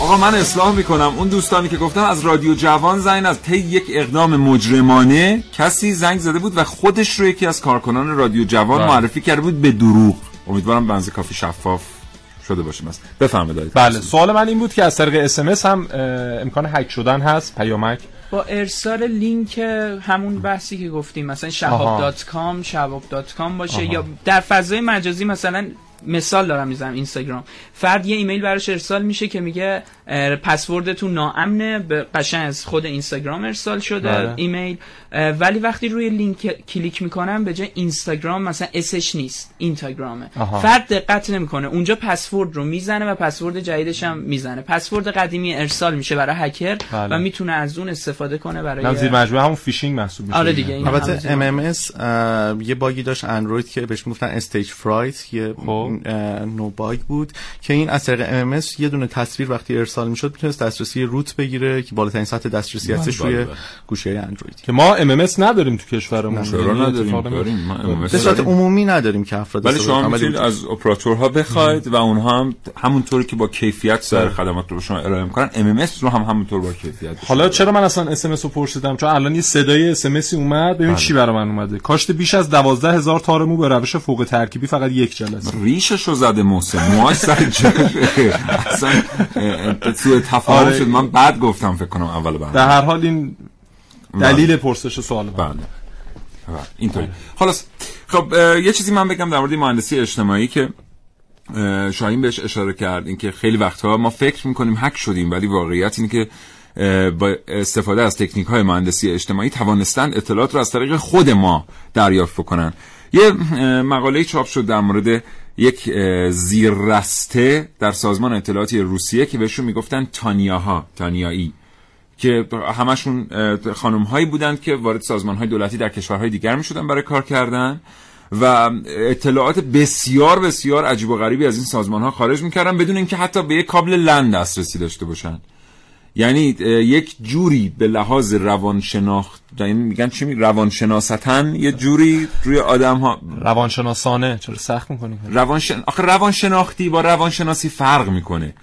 آقا من اصلاح می‌کنم. اون دوستانی که گفتم از رادیو جوان زنگ از طی یک اقدام مجرمانه کسی زنگ زده بود و خودش رو یکی از کارکنان رادیو جوان بله. معرفی کرده بود به دروغ. امیدوارم بنز کافی شفاف شده باشه. مثلا بفرمایید. بله. سوال من این بود که از طریق SMS هم امکان هک شدن هست پیامک؟ با ارسال لینک همون بحثی که گفتیم مثلا شهاب dot com شهاب dot com باشه آها. یا در فضای مجازی مثلا مثال دارم می‌زنم اینستاگرام فرد یه ایمیل براش ارسال میشه که میگه پسوردتون ناامنه به قشنگ از خود اینستاگرام ارسال شده بله. ایمیل ولی وقتی روی لینک کلیک می‌کنم به جای اینستاگرام مثلا اینستاگرام نیست اینستاگرامه. آها. فرد دقت نمی‌کنه. اونجا پسورد رو می‌زنه و پسورد جدیدش هم می‌زنه. پسورد قدیمی ارسال میشه برای هکر بله. و می‌تونه از اون استفاده کنه برای نه زیر مجموعه همون فیشینگ محسوب میشه. آره دیگه، این البته همه MMS اه، یه باگی داشت اندروید که بهش می‌گفتن Stagefright یه اه، نو باگ بود که این از طریق MMS یه دونه تصویر وقتی ارسال می‌شد می‌تونست دسترسی root بگیره که بالاترین سطح دسترسی بله، هستش بله، روی بله. گوشی اندروید که ما MMS نداریم تو کشورمون. چرا یعنی نداریم؟ داریم. ما MMS به صورت عمومی نداریم که افراد ولی شما می‌تونید از اپراتورها بخواید و اونها هم همونطوری که با کیفیت سر خدمات رو به شما ارائه می‌کنن MMS رو هم همونطور با کیفیت حالا چرا من اصلا SMS رو پرسیدم؟ چون الان یه صدای SMS اومد. ببین بله. چی برای من اومده. کاشت بیش از دوازده هزار تار مو به روش فوق ترکیبی فقط یک جلسه. ریششو زده محسن. موهاش سر *laughs* اصلا سوء تفاهم آره. شد. من بعد گفتم فکر کنم اول برنامه. در هر حال این دلیل پرسش سوال. بله. بله. اینطوری. خلاص خب یه چیزی من بگم در مورد مهندسی اجتماعی که اه، شاهین بهش اشاره کرد اینکه خیلی وقتها ما فکر می‌کنیم هک شدیم ولی واقعیت اینه که با استفاده از تکنیک های مهندسی اجتماعی توانستن اطلاعات رو از طریق خود ما دریافت بکنن. یه مقاله چاپ شد در مورد یک زیررسته در سازمان اطلاعاتی روسیه که بهشون می‌گفتن تانیاها تانیایی. که همشون خانم هایی بودند که وارد سازمان های دولتی در کشورهای دیگر می شدن برای کار کردن و اطلاعات بسیار بسیار عجیب و غریبی از این سازمان ها خارج می‌کردن بدون اینکه حتی به یک کابل لند دسترسی داشته باشن. یعنی یک جوری به لحاظ روانشناخت یعنی میگن چی می روانشناستن یه جوری روی آدم ها روانشناسانه چرا سخت می‌کنی؟ روانشن... آخه روانشناختی با روانشناسی فرق می‌کنه.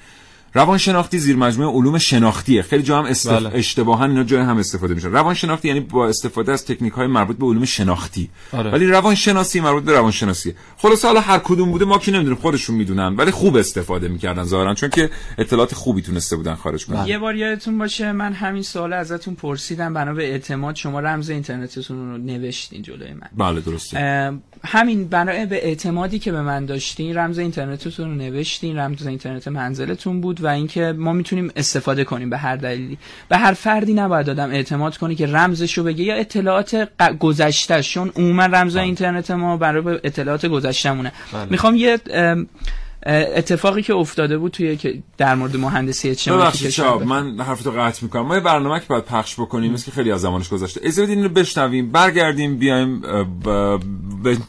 روانشناختی زیر مجموعه علوم شناختیه. خیلی جا هم استف... بله. اشتباها اینا جای هم استفاده میشه. روانشناختی یعنی با استفاده از تکنیک های مربوط به علوم شناختی. آره. ولی روانشناسی مربوط به روانشناسیه خلاص حالا هر کدوم بوده ما که نمی‌دونیم خودشون می‌دونن ولی خوب استفاده می‌کردن ظاهرا چون که اطلاعات خوبی تونسته بودن خارج کنن. یه بار یادتون باشه من همین سوال ازتون پرسیدم بنا به اعتماد شما رمز اینترنتتون رو نوشتین جلوی من. بله درسته. همین بنا به اعتمادی که به من داشتین رمز اینترنتتون رو نوشتین رمز اینترنت منزلتون بود و اینکه ما می‌تونیم استفاده کنیم به هر دلیلی. به هر فردی نباید آدم اعتماد کنه که رمزش رو بگه یا اطلاعات ق- گذشتهش چون عموما رمز اینترنت ما برای به اطلاعات گذشتهمونه. بله. می‌خوام یه اتفاقی که افتاده بود توی که در مورد مهندسی اجتماعی شاب من حرفتو قطع می‌کنم. ما یه برنامه که باید پخش بکنیم مثل که خیلی از زمانش گذشته. اجازه بدین اینو بشنویم برگردیم بیایم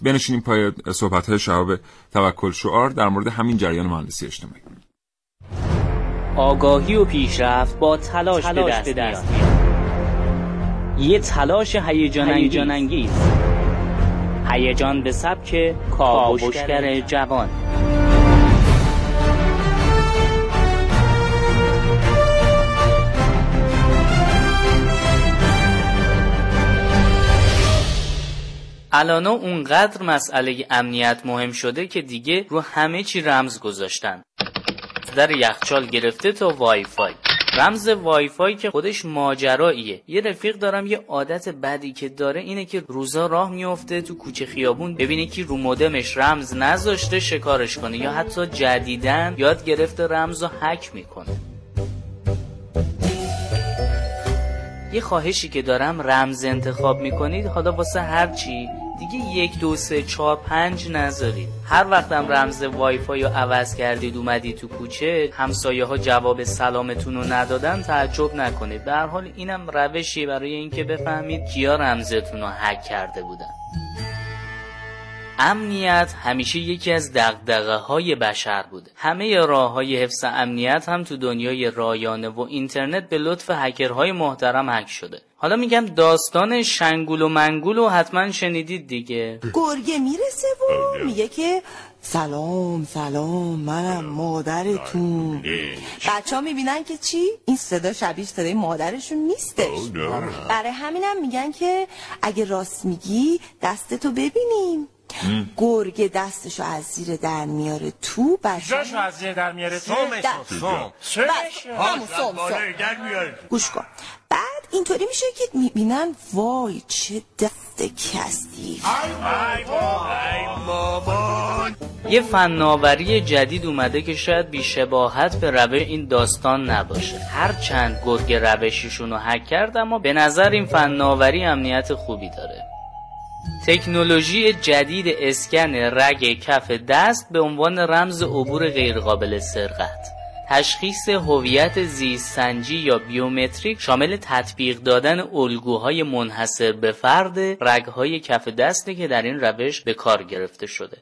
بنشینیم پای صحبت های شهاب توکل شعار در مورد همین جریان مهندسی اجتماعی. آگاهی و پیشرفت با تلاش, به دست, میاد. یه تلاش هیجان هیجان انگیز هیجان به سبک کاوشگر جوان. الانا اونقدر مسئله امنیت مهم شده که دیگه رو همه چی رمز گذاشتن. در یخچال گرفته تا وای فای رمز وای فای که خودش ماجراییه. یه رفیق دارم یه عادت بدی که داره اینه که روزا راه میفته تو کوچه خیابون ببینه که رو مودمش رمز نذاشته شکارش کنه یا حتی جدیدا یاد گرفته رمز رو هک می‌کنه. یه خواهشی که دارم رمز انتخاب می‌کنید؟ حالا واسه هر چی؟ دیگه یک دو سه چهار پنج نذارید. هر وقتم رمز وای فای رو عوض کردید اومدی تو کوچه همسایه ها جواب سلامتون رو ندادن تعجب نکنید. در حال اینم روشی برای اینکه بفهمید کیا رمزتون رو هک کرده بودن. امنیت همیشه یکی از دقدقه های بشر بوده. همه راه های حفظ امنیت هم تو دنیای رایانه و اینترنت به لطف هکرهای محترم هک شده. حالا میگم داستان شنگول و منگول و حتما شنیدید دیگه. گرگه می‌رسه و میگه که سلام سلام منم مادرتون. بچه ها می‌بینن که چی؟ این صدا شبیه صدای مادرشون نیستش. برای همینم میگن که اگه راست میگی دستتو ببینیم. گرگ دستشو از زیر در میاره تو بچه از زیر در میاره. تو سوم همون سوم گوش کن. بعد اینطوری میشه که می‌بینن وای چه دست کستی یه فناوری جدید اومده که شاید بیشباهت به روش این داستان نباشه. هرچند گرگ روشیشون رو حک کرد اما به نظر این فناوری امنیت خوبی داره. تکنولوژی جدید اسکن رگ کف دست به عنوان رمز عبور غیرقابل سرقت. تشخیص هویت زیست سنجی یا بیومتریک شامل تطبیق دادن الگوهای منحصر به فرد رگهای کف دسته که در این روش به کار گرفته شده.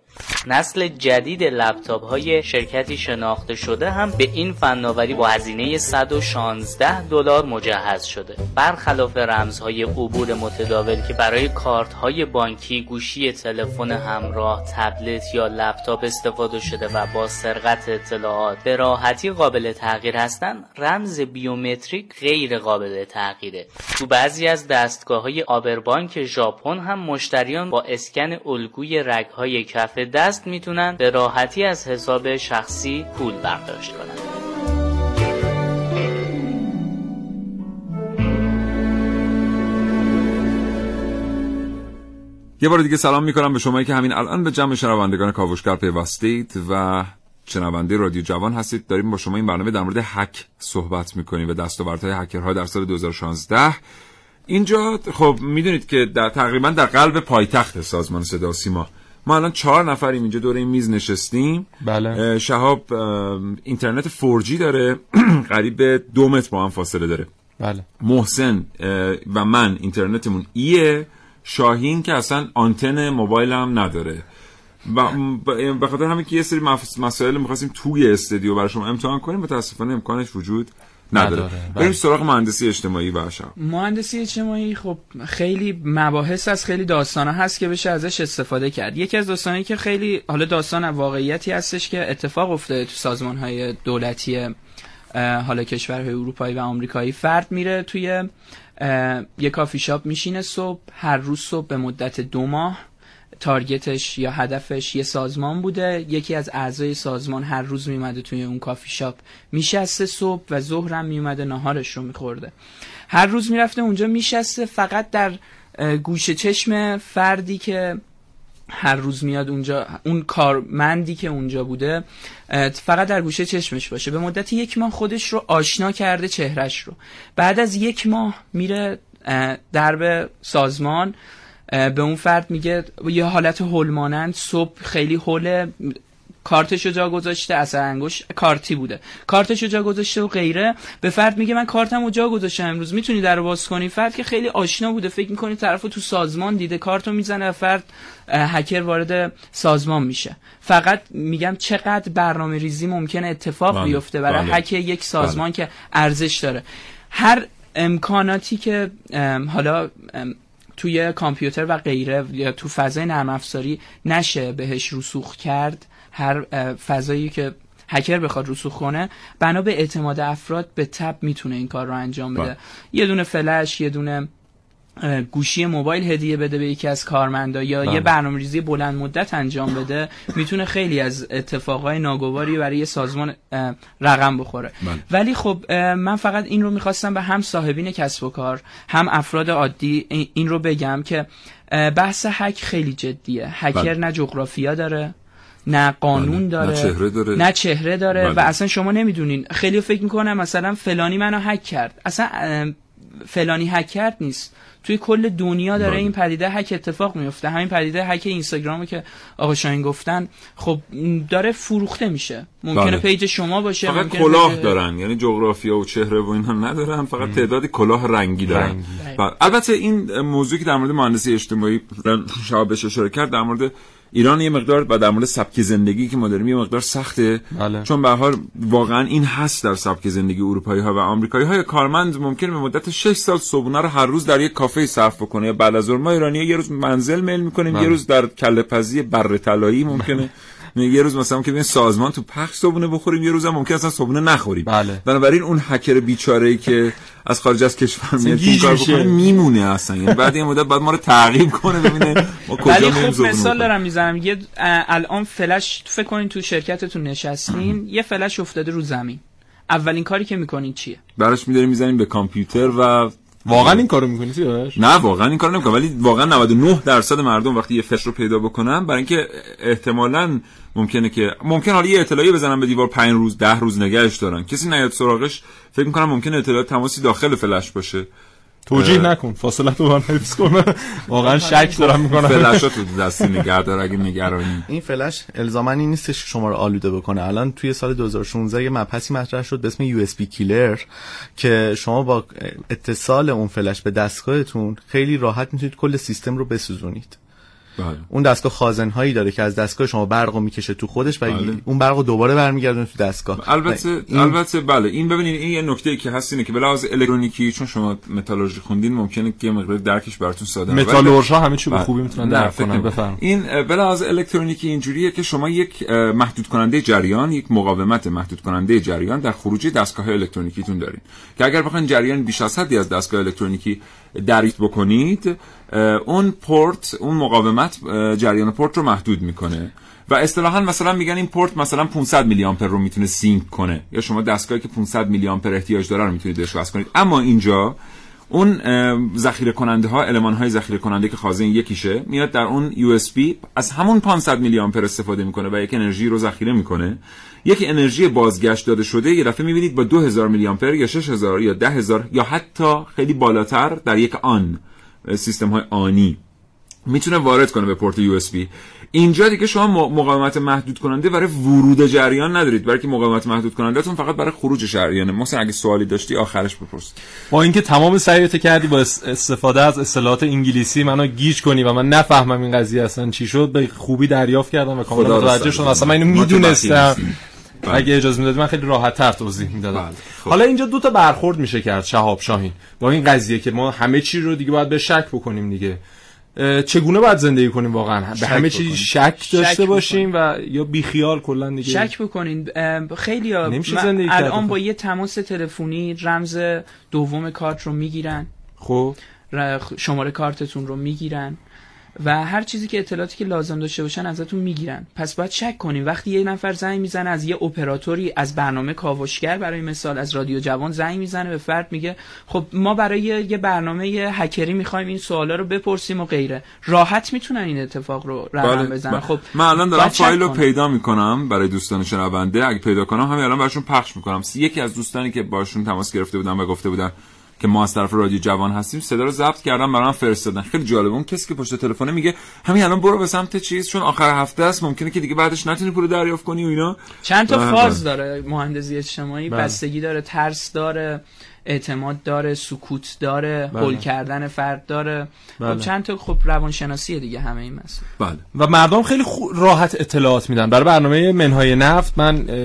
نسل جدید لپتاپ های شرکتی شناخته شده هم به این فناوری با هزینه 116 دلار مجهز شده. برخلاف رمزهای عبور متداول که برای کارت های بانکی گوشی تلفن همراه تبلت یا لپتاپ استفاده شده و با سرقت اطلاعات به راحتی قابل تغییر هستن رمز بیومتریک غیر قابل تغییره. تو بعضی از دستگاه های آبربانک ژاپن هم مشتریان با اسکن الگوی رگ های کف دست می‌تونن به راحتی از حساب شخصی پول برداشت کنن. یه بار دیگه سلام می‌کنم به شما که همین الان به جمع شنوندگان کاوشگر پیوستید و شنونده رادیو جوان هستید. داریم با شما این برنامه در مورد هک صحبت می‌کنیم و دستاوردهای هکرها در سال 2016 اینجا خب می‌دونید که در تقریبا در قلب پایتخت سازمان صدا سیما ما الان چهار نفریم اینجا دور این میز نشستیم. بله. شهاب اینترنت 4G داره. *clears throat* قریب به دو متر با هم فاصله داره. بله. محسن و من اینترنتمون ایه. شاهین که اصلا آنتن موبایل هم نداره. به خاطر همین که یه سری مسائل می‌خواستیم توی استودیو برای شما امتحان کنیم متاسفانه امکانش وجود نداره. بریم سراغ مهندسی اجتماعی باشم مهندسی اجتماعی خب خیلی مباحث از خیلی داستان هست که بشه ازش استفاده کرد. یکی از داستانی که خیلی حالا داستان واقعیتی هستش که اتفاق افتاده تو سازمان های دولتی حالا کشورهای اروپایی و آمریکایی فرد میره توی یه کافی شاپ میشینه صبح هر روز صبح به مدت دو ماه تارگتش یا هدفش یه سازمان بوده. یکی از اعضای سازمان هر روز میومده توی اون کافی شاپ. میشسته صبح و ظهرم میومده ناهارش رو میخورده. هر روز می‌رفته اونجا میشسته فقط در گوشه چشم فردی که هر روز میاد اونجا اون کارمندی که اونجا بوده فقط در گوشه چشمش باشه. به مدت یک ماه خودش رو آشنا کرده چهرش رو. بعد از یک ماه میره درب سازمان به اون فرد میگه یه حالت هولمانند صبح خیلی هوله کارتشو جا گذاشته اثر انگوش کارتی بوده کارتشو جا گذاشته و غیره به فرد میگه من کارتمو جا گذاشتم امروز می‌تونی در باز کنی فرد که خیلی آشنا بوده فکر می‌کنی طرفو تو سازمان دیده کارتو می‌زنه و فرد هکر وارد سازمان میشه فقط میگم چقدر برنامه ریزی ممکنه اتفاق بله. بیفته برای بله. هک یک سازمان بله. که ارزش داره هر امکاناتی که حالا توی کامپیوتر و غیره یا تو فضای نرم افزاری نشه بهش رسوخ کرد هر فضایی که هکر بخواد رسوخ کنه بنا به اعتماد افراد به تب می‌تونه این کار رو انجام بده. یه دونه فلش یه دونه گوشی موبایل هدیه بده به یکی از کارمندا یا یه برنامه ریزی بلند مدت انجام بده می‌تونه خیلی از اتفاقای ناگواری برای یه سازمان رقم بخوره. بله. ولی خب من فقط این رو می‌خواستم به هم صاحبین کسب و کار هم افراد عادی این رو بگم که بحث هک خیلی جدیه. هکر بله. نه جغرافیا داره نه قانون بله. داره نه چهره داره. نه چهره داره و اصلا شما نمی‌دونین. خیلی فکر می‌کنم مثلا فلانی منو هک کرد. اصلا فلانی هک کرد نیست. توی کل دنیا داره بله. این پدیده هک اتفاق میفته همین پدیده هک اینستاگرامو که آقا شاهین گفتن خب داره فروخته میشه ممکنه بله. پیج شما باشه فقط کلاه دارن یعنی جغرافیا و چهره و اینا ندارن فقط تعداد کلاه رنگی دارن رنگی. و البته این موضوعی که در مورد مهندسی اجتماعی شما بهش اشاره کرد در مورد ایران یه مقدار و در مورد سبک زندگی که ما داریم یه مقدار سخته بله. چون به حال واقعا این هست در سبک زندگی اروپایی ها و آمریکایی های کارمند ممکن به مدت 6 سال صبحونه رو هر روز در یک کافه صرف بکنه یا بعد از ظهر ما ایرانی یه روز منزل میل می‌کنیم بله. یه روز در کله پزی بره طلایی ممکنه یه روز مثلا که بیاین سازمان تو پخش صبحونه بخوریم یه روز هم ممکن اصلا صبحونه نخوریم بله. بنابراین اون هکر بیچاره ای که از خارج از کشور میاد کار. بکنه میمونه اصلا یعنی بعد یه مدت بعد ما رو تعقیب کنه ببینه ولی خب صبحونه مثال. دارم می‌زنم. یه الان فلش فکر کنین تو شرکتتون نشستین یه فلش افتاده رو زمین. اولین کاری که می‌کنین چیه؟ براش میداریم می‌زنیم به کامپیوتر و واقعا این کارو می‌کنی سیاوش؟ نه واقعا این کار نمی‌کنم. ولی واقعا 99 درصد مردم وقتی یه فش رو پیدا بکنن برای اینکه احتمالاً ممکنه که ممکن حالا یه اطلاعی بزنن به دیوار 5 روز 10 روز نگهش دارن. کسی نیاد سراغش فکر می‌کنم ممکنه اطلاعات تماسی داخل فلش باشه. توجیه. نکن فاصله تو من حفظ کن. واقعا *laughs* شک دارم می‌کنم. فلشات رو دستی نگه دار اگه نگرانی. این فلش الزامنی نیستش که شما رو آلوده بکنه. الان توی سال 2016 یه مبحثی مطرح شد به اسم USB کیلر که شما با اتصال اون فلش به دستگاهتون خیلی راحت می‌تونید کل سیستم رو بسوزونید. بله اون دستگاه خازن هایی داره که از دستگاه شما برق رو می‌کشه تو خودش و بله. اون برق رو دوباره برمیگردونه تو دستگاه البته این- البته بله این ببینید این یه نکته ای که هست اینه که برد الکترونیکی چون شما متالورژی خوندین ممکنه که یه مقدار درکش براتون ساده نباشه. متالورژها همه چی به. خوبی می‌تونن درک کنن این برد الکترونیکی اینجوریه که شما یک محدود کننده جریان یک مقاومت محدود کننده جریان در خروجی دستگاه الکترونیکیتون دارین که اگر بخواید جریان بیش از حدی از دستگاه الکترونیکی دریافت بکنید اون پورت اون مقاومت جریان پورت رو محدود می‌کنه. و اصطلاحا مثلا میگن این پورت مثلا 500 میلی آمپر رو می‌تونه سینک کنه. یا شما دستگاهی که 500 میلی آمپر احتیاج داره رو می‌تونید بهش کنید. اما اینجا اون ذخیره کننده ها المان های ذخیره کننده که خازن یکیشه میاد در اون USB از همون 500 میلی آمپر استفاده می‌کنه و یک انرژی رو ذخیره می‌کنه. یک انرژی بازگشت داده شده یه دفعه می‌بینید با 2000 میلی آمپر یا 6000 یا 10000 یا حتی خیلی بالاتر در یک آن. سیستم های آنی می‌تونه وارد کنه به پورت USB. اینجا دیگه شما مقاومت محدود کننده برای ورود جریان ندارید. برای که مقاومت محدود کننده تون فقط برای خروج جریانه. مثلا اگه سوالی داشتی آخرش بپرس. با اینکه تمام سعیت کردی با اس- استفاده از اصطلاحات انگلیسی منو گیج کنی و من نفهمم این قضیه اصلا چی شد به خوبی دریافت کردم و کاملا متوجه شدم. اصلا من اینو می‌دونستم. بله. اگه اجازه می‌دادی من خیلی راحت تر توضیح می‌دادم. بله، خب. حالا اینجا دو تا برخورد میشه کرد شهاب شاهین. با این قضیه که ما همه چی رو دیگه باید به شک بکنیم دیگه. چگونه باید زندگی کنیم واقعا؟ به همه چی بکنیم. شک داشته شک باشیم و یا بیخیال کلا دیگه. شک بکنین. خیلی کرد. الان. با یه تماس تلفنی رمز دوم کارت رو می‌گیرن. خب. شماره کارتتون رو می‌گیرن. و هر چیزی که اطلاعاتی که لازم داشته باشن ازتون می‌گیرن. پس باید شک کنیم. وقتی یه نفر زنگ می‌زنه از یه اپراتوری از برنامه کاوشگر برای مثال از رادیو جوان زنگ می‌زنه به فرد میگه خب ما برای یه برنامه هکری می‌خوایم این سوالا رو بپرسیم و غیره. راحت می‌تونن این اتفاق رو رقم بزنن. بله. خب من الان دارم فایل رو. پیدا می‌کنم برای دوستان شنونده. اگه پیدا کنم همین الان براشون پخش می‌کنم. یکی از دوستانی که باشون تماس گرفته بودم و گفته بودن که ما از طرف رادیو جوان هستیم صدا رو ضبط کردم برام فرستادن خیلی جالبه. اون کسی که پشت تلفن میگه همین الان برو به سمت چیز چون آخر هفته است ممکنه که دیگه بعدش نتونی پول دریافت کنی و اینا. چند تا بله. فاز داره مهندسی اجتماعی. بله. بستگی داره ترس داره. اعتماد داره سکوت داره بله. هول کردن فرد داره بله. خب چند تا خب روانشناسی دیگه همه این مسئله بله و مردم خیلی خو- راحت اطلاعات میدن برای برنامه منهای نفت من اه،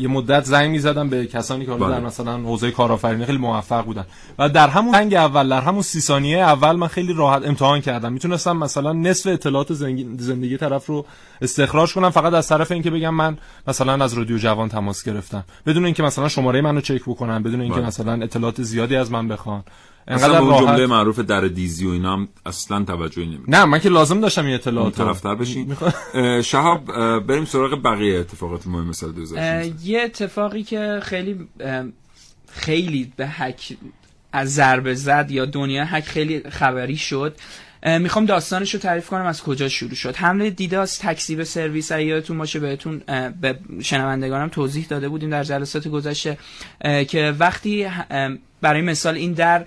یه مدت زنگ می‌زدم به کسانی که بله. در مثلا حوزه کارآفرینی خیلی موفق بودن و در همون زنگ اول در همون سی ثانیه اول من خیلی راحت امتحان کردم می‌تونستم مثلا نصف اطلاعات زنگ- زندگی طرف رو استخراج کنم فقط از طرف اینکه بگم من مثلا از رادیو جوان تماس گرفتم بدون اینکه مثلا شماره منو چک بکنن بدون اینکه بله. مثلا اطلاعات زیادی از من بخوان. اصلا انقدر به اون جمله معروف در دیزی و اینا هم اصلا توجهی نمی‌کنه نه من که لازم داشتم این اطلاعات. طرفتر بشین. شهاب بریم سراغ بقیه اتفاقات مهم سال 2016 اه، یه اتفاقی که خیلی خیلی به حک از ضربه زد یا دنیا حک خیلی خبری شد. می‌خوام داستانش رو تعریف کنم از کجا شروع شد. حمله دیداس تکذیب سرویس یادتون باشه بهتون به شنوندگانم توضیح داده بودیم در جلسات گذشته که وقتی برای مثال این در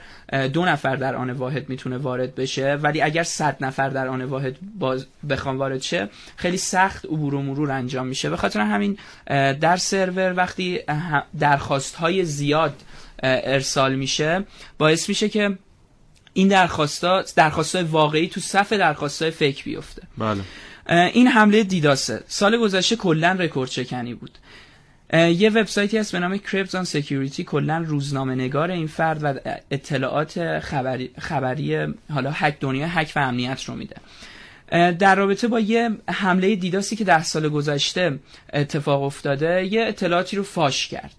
دو نفر در آن واحد می‌تونه وارد بشه ولی اگر صد نفر در آن واحد باز بخوام وارد شه خیلی سخت عبور و مرور انجام میشه. به خاطر همین در سرور وقتی درخواست های زیاد ارسال میشه باعث میشه که این درخواستا درخواست واقعی تو صف درخواست فکر بیفته. بله. این حمله DDoS ه. سال گذشته کلا رکورد شکنی بود. یه وبسایتی هست به نام Krebs on Security کلا روزنامه نگار این فرد و اطلاعات خبری, خبری حالا هک دنیا هک و امنیت رو میده. در رابطه با یه حمله DDoS ی که ده سال گذشته اتفاق افتاده یه اطلاعاتی رو فاش کرد.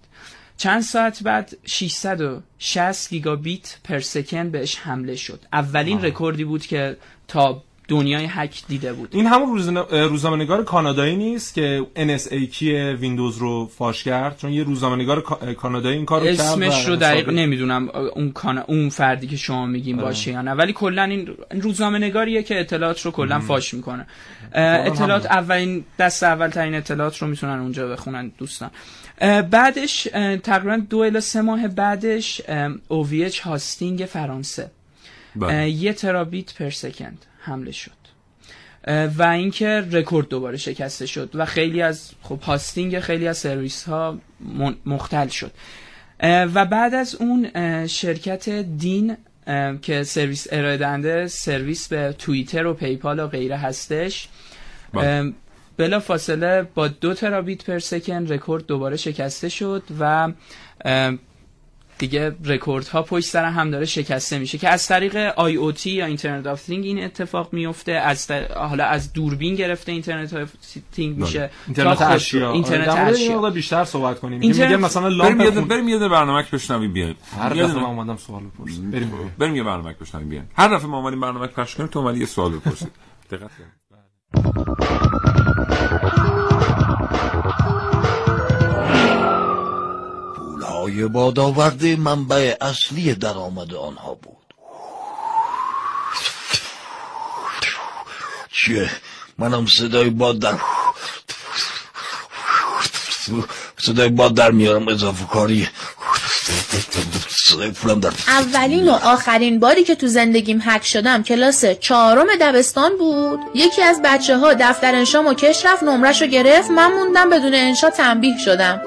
چند ساعت بعد 660 گیگابیت per second بهش حمله شد اولین آه. رکوردی بود که تا دنیای هک دیده بود. این همون روزنامه نگار کانادایی نیست که NSA ویندوز رو فاش کرد؟ چون یه روزنامه نگار کانادایی این کارو کرد اسمش رو دقیق نمی‌دونم اون اون فردی که شما میگیم باشه یا نه. ولی کلا این روزنامه نگاریه که اطلاعات رو کلا فاش می‌کنه. اطلاعات اولین دست اول ترین اطلاعات رو می‌تونن اونجا بخونن دوستان. بعدش تقریبا دو الی سه ماه بعدش OVH hosting فرانسه. بله. یه ترابیت per second حمله شد و اینکه رکورد دوباره شکسته شد و خیلی از خب hosting خیلی از سرویس ها مختل شد و بعد از اون شرکت Dyn که سرویس ارائه دهنده سرویس به توییتر و PayPal و غیره هستش بله. بلا فاصله با دو ترابیت per second رکورد دوباره شکسته شد و دیگه رکورد ها پشت سر هم داره شکسته میشه که از طریق IoT یا Internet of Thing این اتفاق میفته. از حالا از دوربین گرفته Internet of Thing میشه. بله. اینترنت اشیا. اینترنت اشیا. بیشتر صحبت کنیم. اینترنت... میگه مثلا لامپ بریم بریم یاد برنامه بشنویم بیایم. هر دفعه ما اومدم سوال بپرسیم بریم بریم یه برنامه بشنویم بیایم. هر دفعه ما اومدیم برنامه پخش کنیم تو اومدی یه سوال بپرسید. دقت های بادآورده منبع اصلی درآمد آنها بود. چیه؟ منم صدای باد در صدای باد در میارم اضافه کاری. اولین و آخرین باری که تو زندگیم حک شدم کلاس چهارم دبستان بود. یکی از بچه ها دفتر انشام و کش رفت نمرش رو گرفت من موندم بدون انشا تنبیه شدم.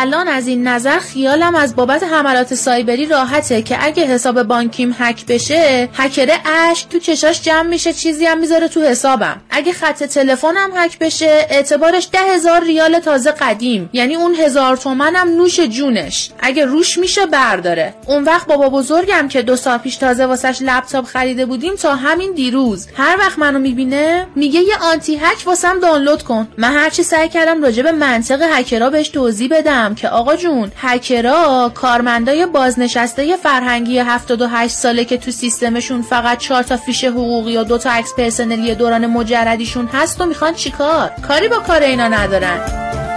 الان از این نظر خیالم از بابت حملات سایبری راحته که اگه حساب بانکیم هک بشه هکره اش تو چشاش جمع میشه چیزی هم می‌ذاره تو حسابم. اگه خط تلفنم هک بشه اعتبارش ده هزار ریال تازه قدیم. یعنی اون هزار تومنم نوش جونش. اگه روش میشه برداره. اون وقت بابا بزرگم که دو سال پیش تازه واسش لپتاپ خریده بودیم تا همین دیروز. هر وقت منو می‌بینه میگه یه آنتی هک واسم دانلود کن. من هرچی سعی کردم راجع به منطق هکرها بهش توضیح بدم. که آقا جون هکرا کارمندای بازنشسته فرهنگی 78 ساله که تو سیستمشون فقط 4 تا فیش حقوقی و دو تا عکس پرسنلی دوران مجردیشون هست و می‌خوان چیکار؟ کاری با کار اینا ندارن.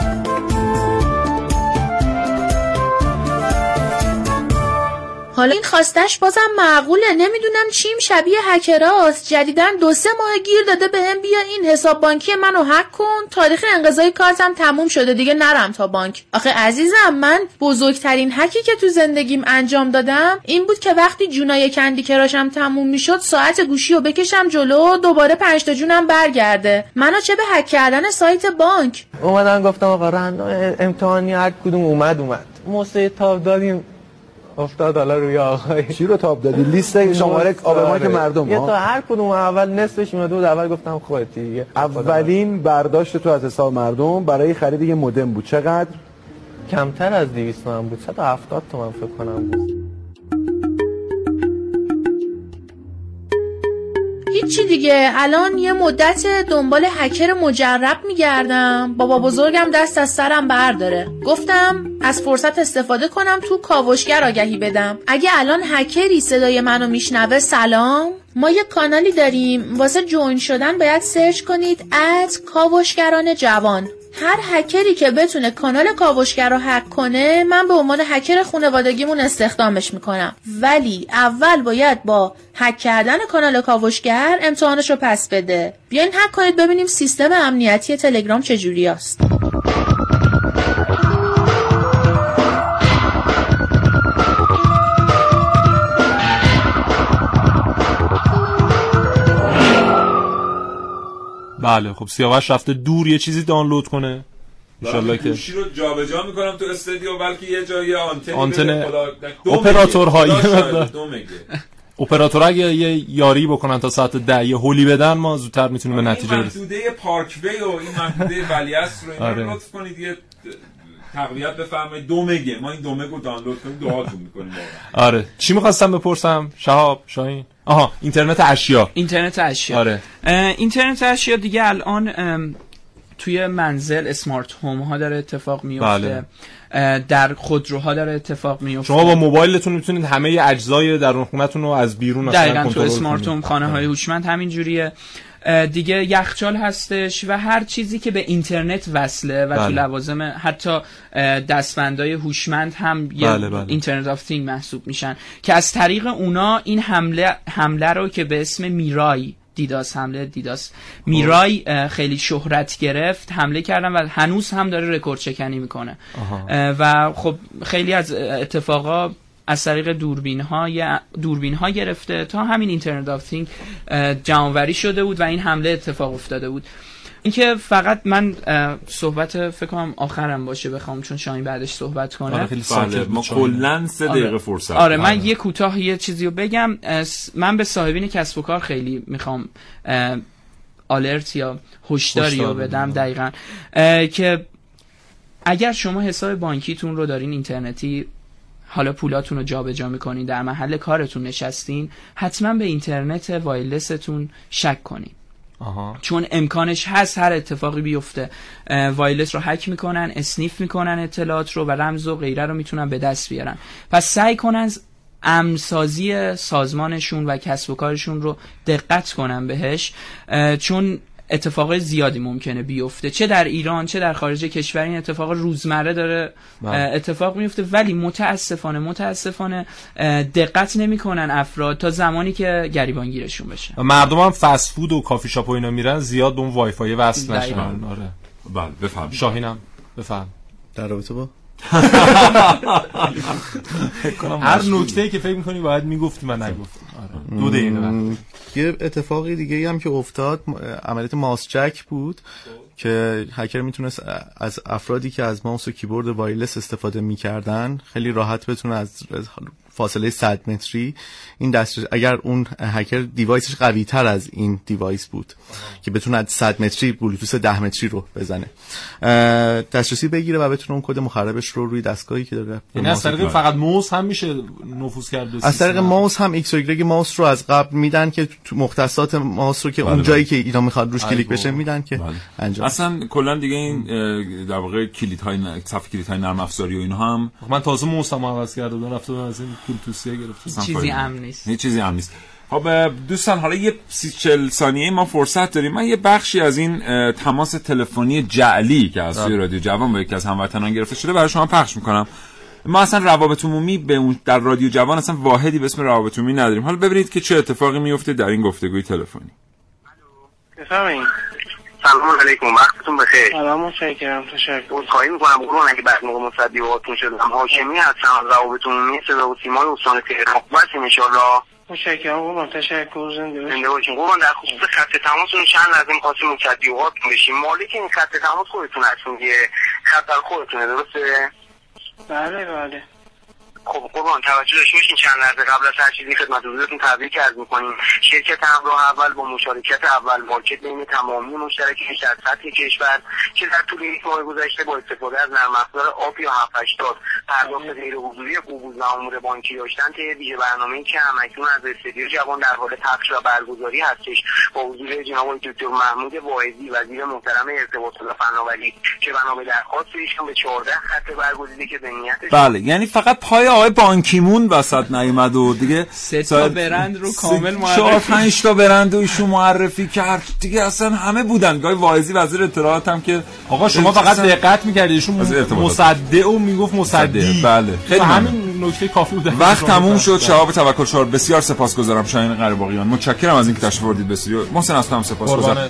حالا این خواستش بازم معقوله. نمی‌دونم چیم شبیه هکراست. جدیدن دو سه ماه گیر داده به هم بیا این حساب بانکی منو هک کن. تاریخ انقضای کارتم تموم شده. دیگه نرم تا بانک. آخه عزیزم من بزرگترین هکی که تو زندگیم انجام دادم این بود که وقتی جونای کندی کراشم تموم می‌شد ساعت گوشی رو بکشم جلو دوباره پنج تا جونم برگرده. منو چه به هک کردن سایت بانک؟ اومدن گفتم آقا امتحانی هر کدوم اومد اومد. موسه تاب دادیم افتاد حالا روی آقای. چی رو تاب دادی؟ لیست شماره آب که مردم یه تا هر کدوم اول نصفش میاد بود اول گفتم خودت دیگه. اولین برداشت تو از حساب مردم برای خرید یه مودم بود. چقدر؟ کمتر از 200 تومن بود. 170 تومن فکر کنم بود. هیچی دیگه. الان یه مدت دنبال هکر مجرب میگردم. بابا بزرگم دست از سرم برداره. گفتم از فرصت استفاده کنم تو کاوشگر آگهی بدم. اگه الان هکری صدای منو میشنوه سلام. ما یه کانالی داریم. واسه جوین شدن باید سرچ کنید ات کاوشگران جوان. هر هکری که بتونه کانال کاوشگر رو هک کنه من به عنوان هکر خانوادگیمون استخدامش می‌کنم. ولی اول باید با هک کردن کانال کاوشگر امتحانش رو پس بده. بیاین هک کنید ببینیم سیستم امنیتی تلگرام چجوری است. بله خب سیاوش رفته دور یه چیزی دانلود کنه. انشالله که گوشی رو جابجا می‌کنم تو استودیو بلکه یه جایی آنتن آنتن اپراتورهایی. اپراتور اگه یه یاری بکنن تا ساعت ده یه هولی بدن ما زودتر می‌تونیم به نتیجه برسیم. محدوده پارک وی و این محدوده ولیعصر رو این آره. لطف کنید یه تقویت بفرمایید. دو مگه ما این دو مگو دانلود کنیم دعاتون می‌کنیم آره. چی می‌خواستم بپرسم؟ شهاب شاهین؟ آها اینترنت اشیا. اینترنت اشیا. آره. اینترنت اشیا دیگه الان توی منزل اسمارت هوم ها داره اتفاق میفته بله. در خودروها داره اتفاق میفته شما با موبایلتون می‌تونید همه اجزای درون خونتون رو از بیرون دقیقاً تو smart home خانه های هوشمند همین جوریه دیگه یخچال هستش و هر چیزی که به اینترنت وصله و بله. تو لوازم حتی دستبندای هوشمند هم بله بله. Internet of Thing محسوب میشن. که از طریق اونا این حمله حمله رو که به اسم Mirai DDoS حمله DDoS. Mirai خیلی شهرت گرفت حمله کردن و هنوز هم داره رکورد شکنی می‌کنه. و خب خیلی از اتفاقا از طریق دوربین ها دوربین ها گرفته تا همین Internet of Thing جمع آوری شده بود و این حمله اتفاق افتاده بود. اینکه فقط من صحبت فکر کنم آخرم باشه بخوام چون شاین بعدش صحبت کنه. آره خیلی بله، ما کلا سه دقیقه آره. فرصت آره من آره. یه کوتاه یه چیزی رو بگم. من به صاحبین کسب و کار خیلی می‌خوام alert یا هشداری رو بدم. دقیقا. که اگر شما حساب بانکیتون رو دارین اینترنتی حالا پولاتون رو جابجا می‌کنین در محل کارتون نشستین حتما به اینترنت وایلستون شک کنین آها. چون امکانش هست هر اتفاقی بیفته وایلس رو هک می‌کنن اسنیف می‌کنن اطلاعات رو و رمز و غیره رو می‌تونن به دست بیارن پس سعی کنن امسازی سازمانشون و کسب و کارشون رو دقت کنن بهش چون اتفاق زیادی ممکنه بیفته. چه در ایران چه در خارج کشور این اتفاق روزمره داره بله. اتفاق میفته. ولی متاسفانه متاسفانه دقت نمی‌کنن افراد تا زمانی که گریبانگیرشون بشه. مردم هم فست فود و کافی شاپ و اینا میرن زیاد اون وای فای وصل نشن. آره بله بفهم شاهینم بفهم در رابطه با؟ *laughs* هر نکته که فکر می‌کنی باید می‌گفتی من نگفتم آره. دو دقیقه یه اتفاقی دیگه هم که افتاد عملیات MouseJack بود که هکر می‌تونست از افرادی که از ماوس و کیبورد wireless استفاده می‌کردن خیلی راحت بتونه از فاصله 100 متری این دست اگر اون هکر device ش قوی تر از این device بود که بتونه از 100 متری بلوتوث 10 متری رو بزنه. دسترسی بگیره و بتونه اون کد مخربش رو روی دستگاهی که داره یعنی از طریق فقط ماوس هم میشه نفوذ کرد از طریق ماوس هم ایکس و ماوس رو از قبل میدن که مختصات ماوس رو که بله اون جایی بله. که اینا می‌خواد روش کلیک بشه میدن که بله. انجام اصلا کلا دیگه این در واقع کلیدهای صفحه کلیدهای نرم افزاری و اینا هم من تازه موس هم عوض کردم رفتم از این توصیه گرفتم چیزی امن نیست. هیچ چیزی امن نیست. خب دوستان حالا یه سی چل ثانیه ما فرصت داریم. من یه بخشی از این تماس تلفنی جعلی که از سوی رادیو جوان با یکی از هموطنان گرفته شده برای شما پخش می‌کنم. ما اصلا روابط عمومی به اون در رادیو جوان اصلا واحدی به اسم روابط عمومی نداریم. حالا ببینید که چه اتفاقی میفته در این گفتگوی تلفنی. سلام علیکم وقتتون بخیر. سلام متشکرم تشکر. خواهی می‌کنم قربان اگه بعد موقع مصدی هاتون شدم هاشمی هستم از روابط عمومی صدا و سیمای استان تهران باشیم انشالله متشکرم قربان تشکر زنده زنده باشین. قربان در خصوص خط تماسون چند از این خواستیم مصدی هاتون بشیم. مالک این خط تماس خودتون هستون دیگه خط خودتونه درسته؟ بله بله. خب قربان توجه داشته باشین چند لحظه قبل از هر چیزی خدمت حضورتون تبریک عرض می‌کنیم. شرکت همراه اول با مشارکت اول مارکت بین تمامی مشترکینش در سطح کشور که در طول یک ماه گذشته با استفاده از نرم افزار آب یا 780 پرداخت غیر حضوری قبول و امور بانکی داشتن طی ویژه برنامه که همکنون از استودیو جوان در حال پخش و برگزاری هستش. با حضور جناب دکتر محمود واعظی وزیر محترم ارتباطات و فناوری که بنا به درخواست ایشان به 14 خط برگزیده که به بله یعنی فقط پای آقای بانکیمون وسط نیومد و دیگه سه تا برند رو کامل چهار معرفی پنج تا برند رو ایشون معرفی کرد. دیگه اصلا همه بودن. گاهی واعظی وزیر اطلاعات هم که آقا شما فقط اصلا- دقت می‌کردید ایشون. مصدع و می‌گفت مصدع، بله. خیلی. همین نکته کافی بود. وقت تموم شد. شهاب توکل شهاب بسیار سپاسگزارم. شاهین قرباقیان متشکرم از اینکه تشریف آوردید. به استودیو محسن اصلا هم سپاسگزارم